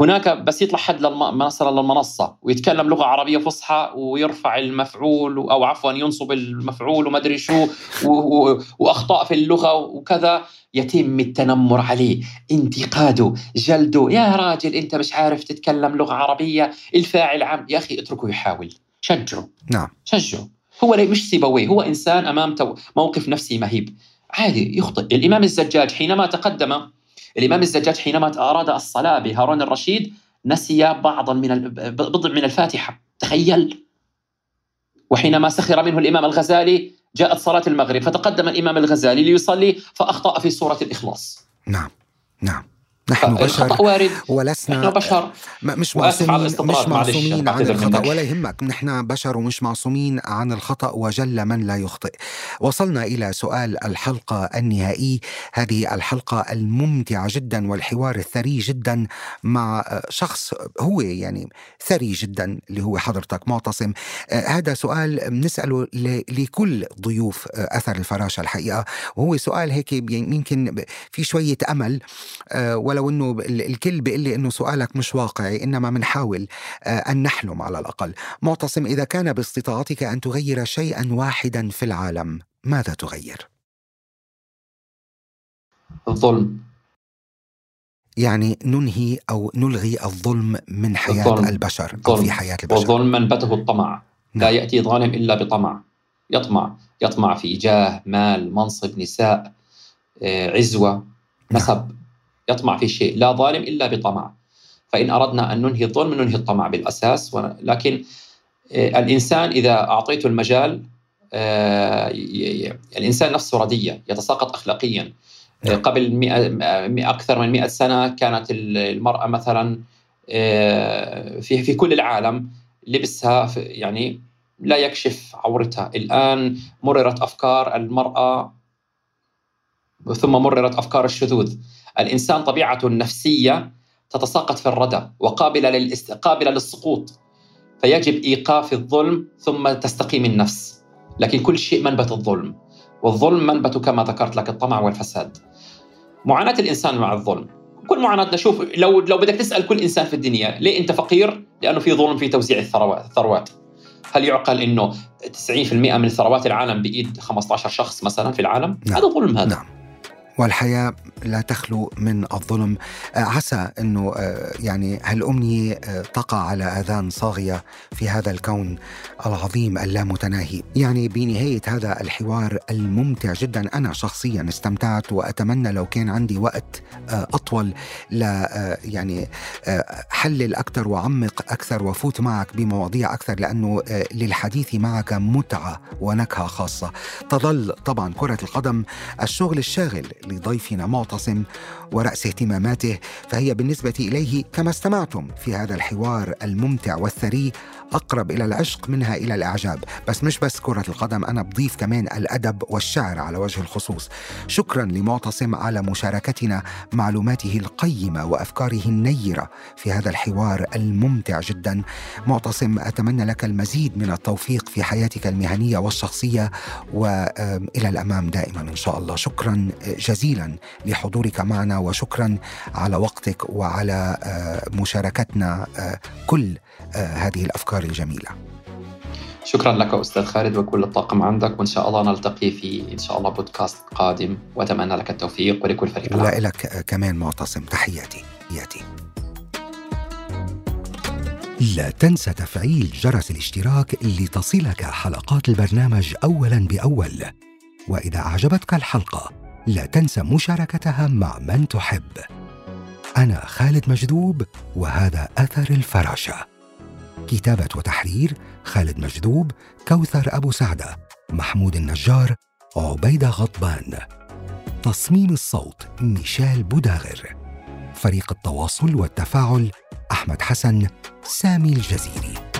S4: هناك بس يطلع حد للم... مثلا للمنصة ويتكلم لغة عربية فصحى ويرفع المفعول أو عفوا ينصب المفعول وما أدري شو و... و... وأخطاء في اللغة وكذا. يتم التنمر عليه انتقاده جلده. يا راجل أنت مش عارف تتكلم لغة عربية. الفاعل عم يا أخي اتركه يحاول. شجعه.
S2: نعم.
S4: شجعه. هو مش سيبويه هو إنسان أمام تو- موقف نفسي مهيب. عادي يخطئ. الإمام الزجاج حينما تقدم الإمام الزجاج حينما أراد الصلاة بهارون الرشيد نسي بعضا من بضع من الفاتحة. تخيل! وحينما سخر منه الإمام الغزالي جاءت صلاة المغرب فتقدم الإمام الغزالي ليصلي فأخطأ في سوره الإخلاص.
S2: نعم نعم. نحن بشر
S4: وارد.
S2: ولسنا
S4: نحن بشر.
S2: مش معصومين مش معصومين عن
S4: منك.
S2: ولا يهمك. نحن بشر ومش معصومين عن الخطأ وجل من لا يخطئ. وصلنا إلى سؤال الحلقة النهائي. هذه الحلقة الممتعة جدا والحوار الثري جدا مع شخص هو يعني ثري جدا اللي هو حضرتك معتصم. هذا سؤال بنسأله ل- لكل ضيوف أثر الفراشة الحقيقة. وهو سؤال هيك يمكن في شوية أمل. آه، ولو إنه ال- الكل بيقول لي إنه سؤالك مش واقعي إنما بنحاول آه، أن نحلم على الأقل. معتصم إذا كان باستطاعتك أن تغير شيئا واحدا في العالم ماذا تغير؟
S4: الظلم.
S2: يعني ننهي أو نلغي الظلم من حياة
S4: الظلم.
S2: البشر أو
S4: الظلم.
S2: في حياة البشر.
S4: والظلم منبته الطمع. لا
S2: نعم.
S4: يأتي ظالم إلا بطمع. يطمع. يطمع في جاه مال منصب نساء آه، عزوة نسب. يطمع في شيء لا ظالم إلا بطمع. فإن أردنا أن ننهي الظلم ننهي الطمع بالأساس. لكن آه، الإنسان إذا أعطيته المجال آه، الإنسان نفسه ردية يتساقط أخلاقيا. آه،
S2: نعم.
S4: قبل مئة أكثر من مئة سنة كانت ال- المرأة مثلا آه، في في كل العالم لبسها يعني لا يكشف عورتها. الآن مررت أفكار المرأة ثم مررت أفكار الشذوذ. الإنسان طبيعته النفسية تتساقط في الردى وقابلة. قابلة للسقوط فيجب إيقاف الظلم ثم تستقيم النفس لكن كل شيء منبت الظلم والظلم منبت كما ذكرت لك الطمع والفساد معاناة الإنسان مع الظلم كل معاناتنا شوف لو لو بدك تسأل كل إنسان في الدنيا ليه أنت فقير؟ لأنه في ظلم في توزيع الثروات الثروات هل يعقل إنه 90% من ثروات العالم بإيد 15 شخص مثلا في العالم؟
S2: نعم.
S4: هذا ظلم هذا
S2: نعم والحياة لا تخلو من الظلم. آه، عسى أنه آه، يعني هالأمنية آه، تقع على آذان صاغية في هذا الكون العظيم اللامتناهي. يعني بنهاية هذا الحوار الممتع جدا أنا شخصيا استمتعت وأتمنى لو كان عندي وقت أطول آه، يعني حلل أكثر وعمق أكثر وفوت معك بمواضيع أكثر لأنه للحديث معك متعة ونكهة خاصة. تظل طبعا كرة القدم الشغل الشاغل لضيفنا معتصم ورأس اهتماماته فهي بالنسبة إليه كما استمعتم في هذا الحوار الممتع والثري أقرب إلى العشق منها إلى الإعجاب. بس مش بس كرة القدم أنا بضيف كمان الأدب والشعر على وجه الخصوص. شكرا لمعتصم على مشاركتنا معلوماته القيمة وأفكاره النيرة في هذا الحوار الممتع جدا. معتصم أتمنى لك المزيد من التوفيق في حياتك المهنية والشخصية والى الأمام دائما إن شاء الله. شكرا جزيلا. لحضورك معنا وشكرا على وقتك وعلى آه، مشاركتنا آه، كل آه، هذه الأفكار الجميلة.
S4: شكرا لك أستاذ خالد وكل الطاقم عندك وإن شاء الله نلتقي في إن شاء الله بودكاست قادم. وأتمنى لك التوفيق ولكل فريق العمل.
S2: ولك كمان معتصم. تحياتي. تحياتي لا تنسى تفعيل جرس الاشتراك لتصلك حلقات البرنامج اولا بأول. وإذا أعجبتك الحلقة لا تنسى مشاركتها مع من تحب. أنا خالد مجذوب وهذا أثر الفراشة. كتابة وتحرير خالد مجذوب كوثر أبو سعدة محمود النجار عبيدة غضبان. تصميم الصوت ميشيل بوداغر. فريق التواصل والتفاعل أحمد حسن سامي الجزيري.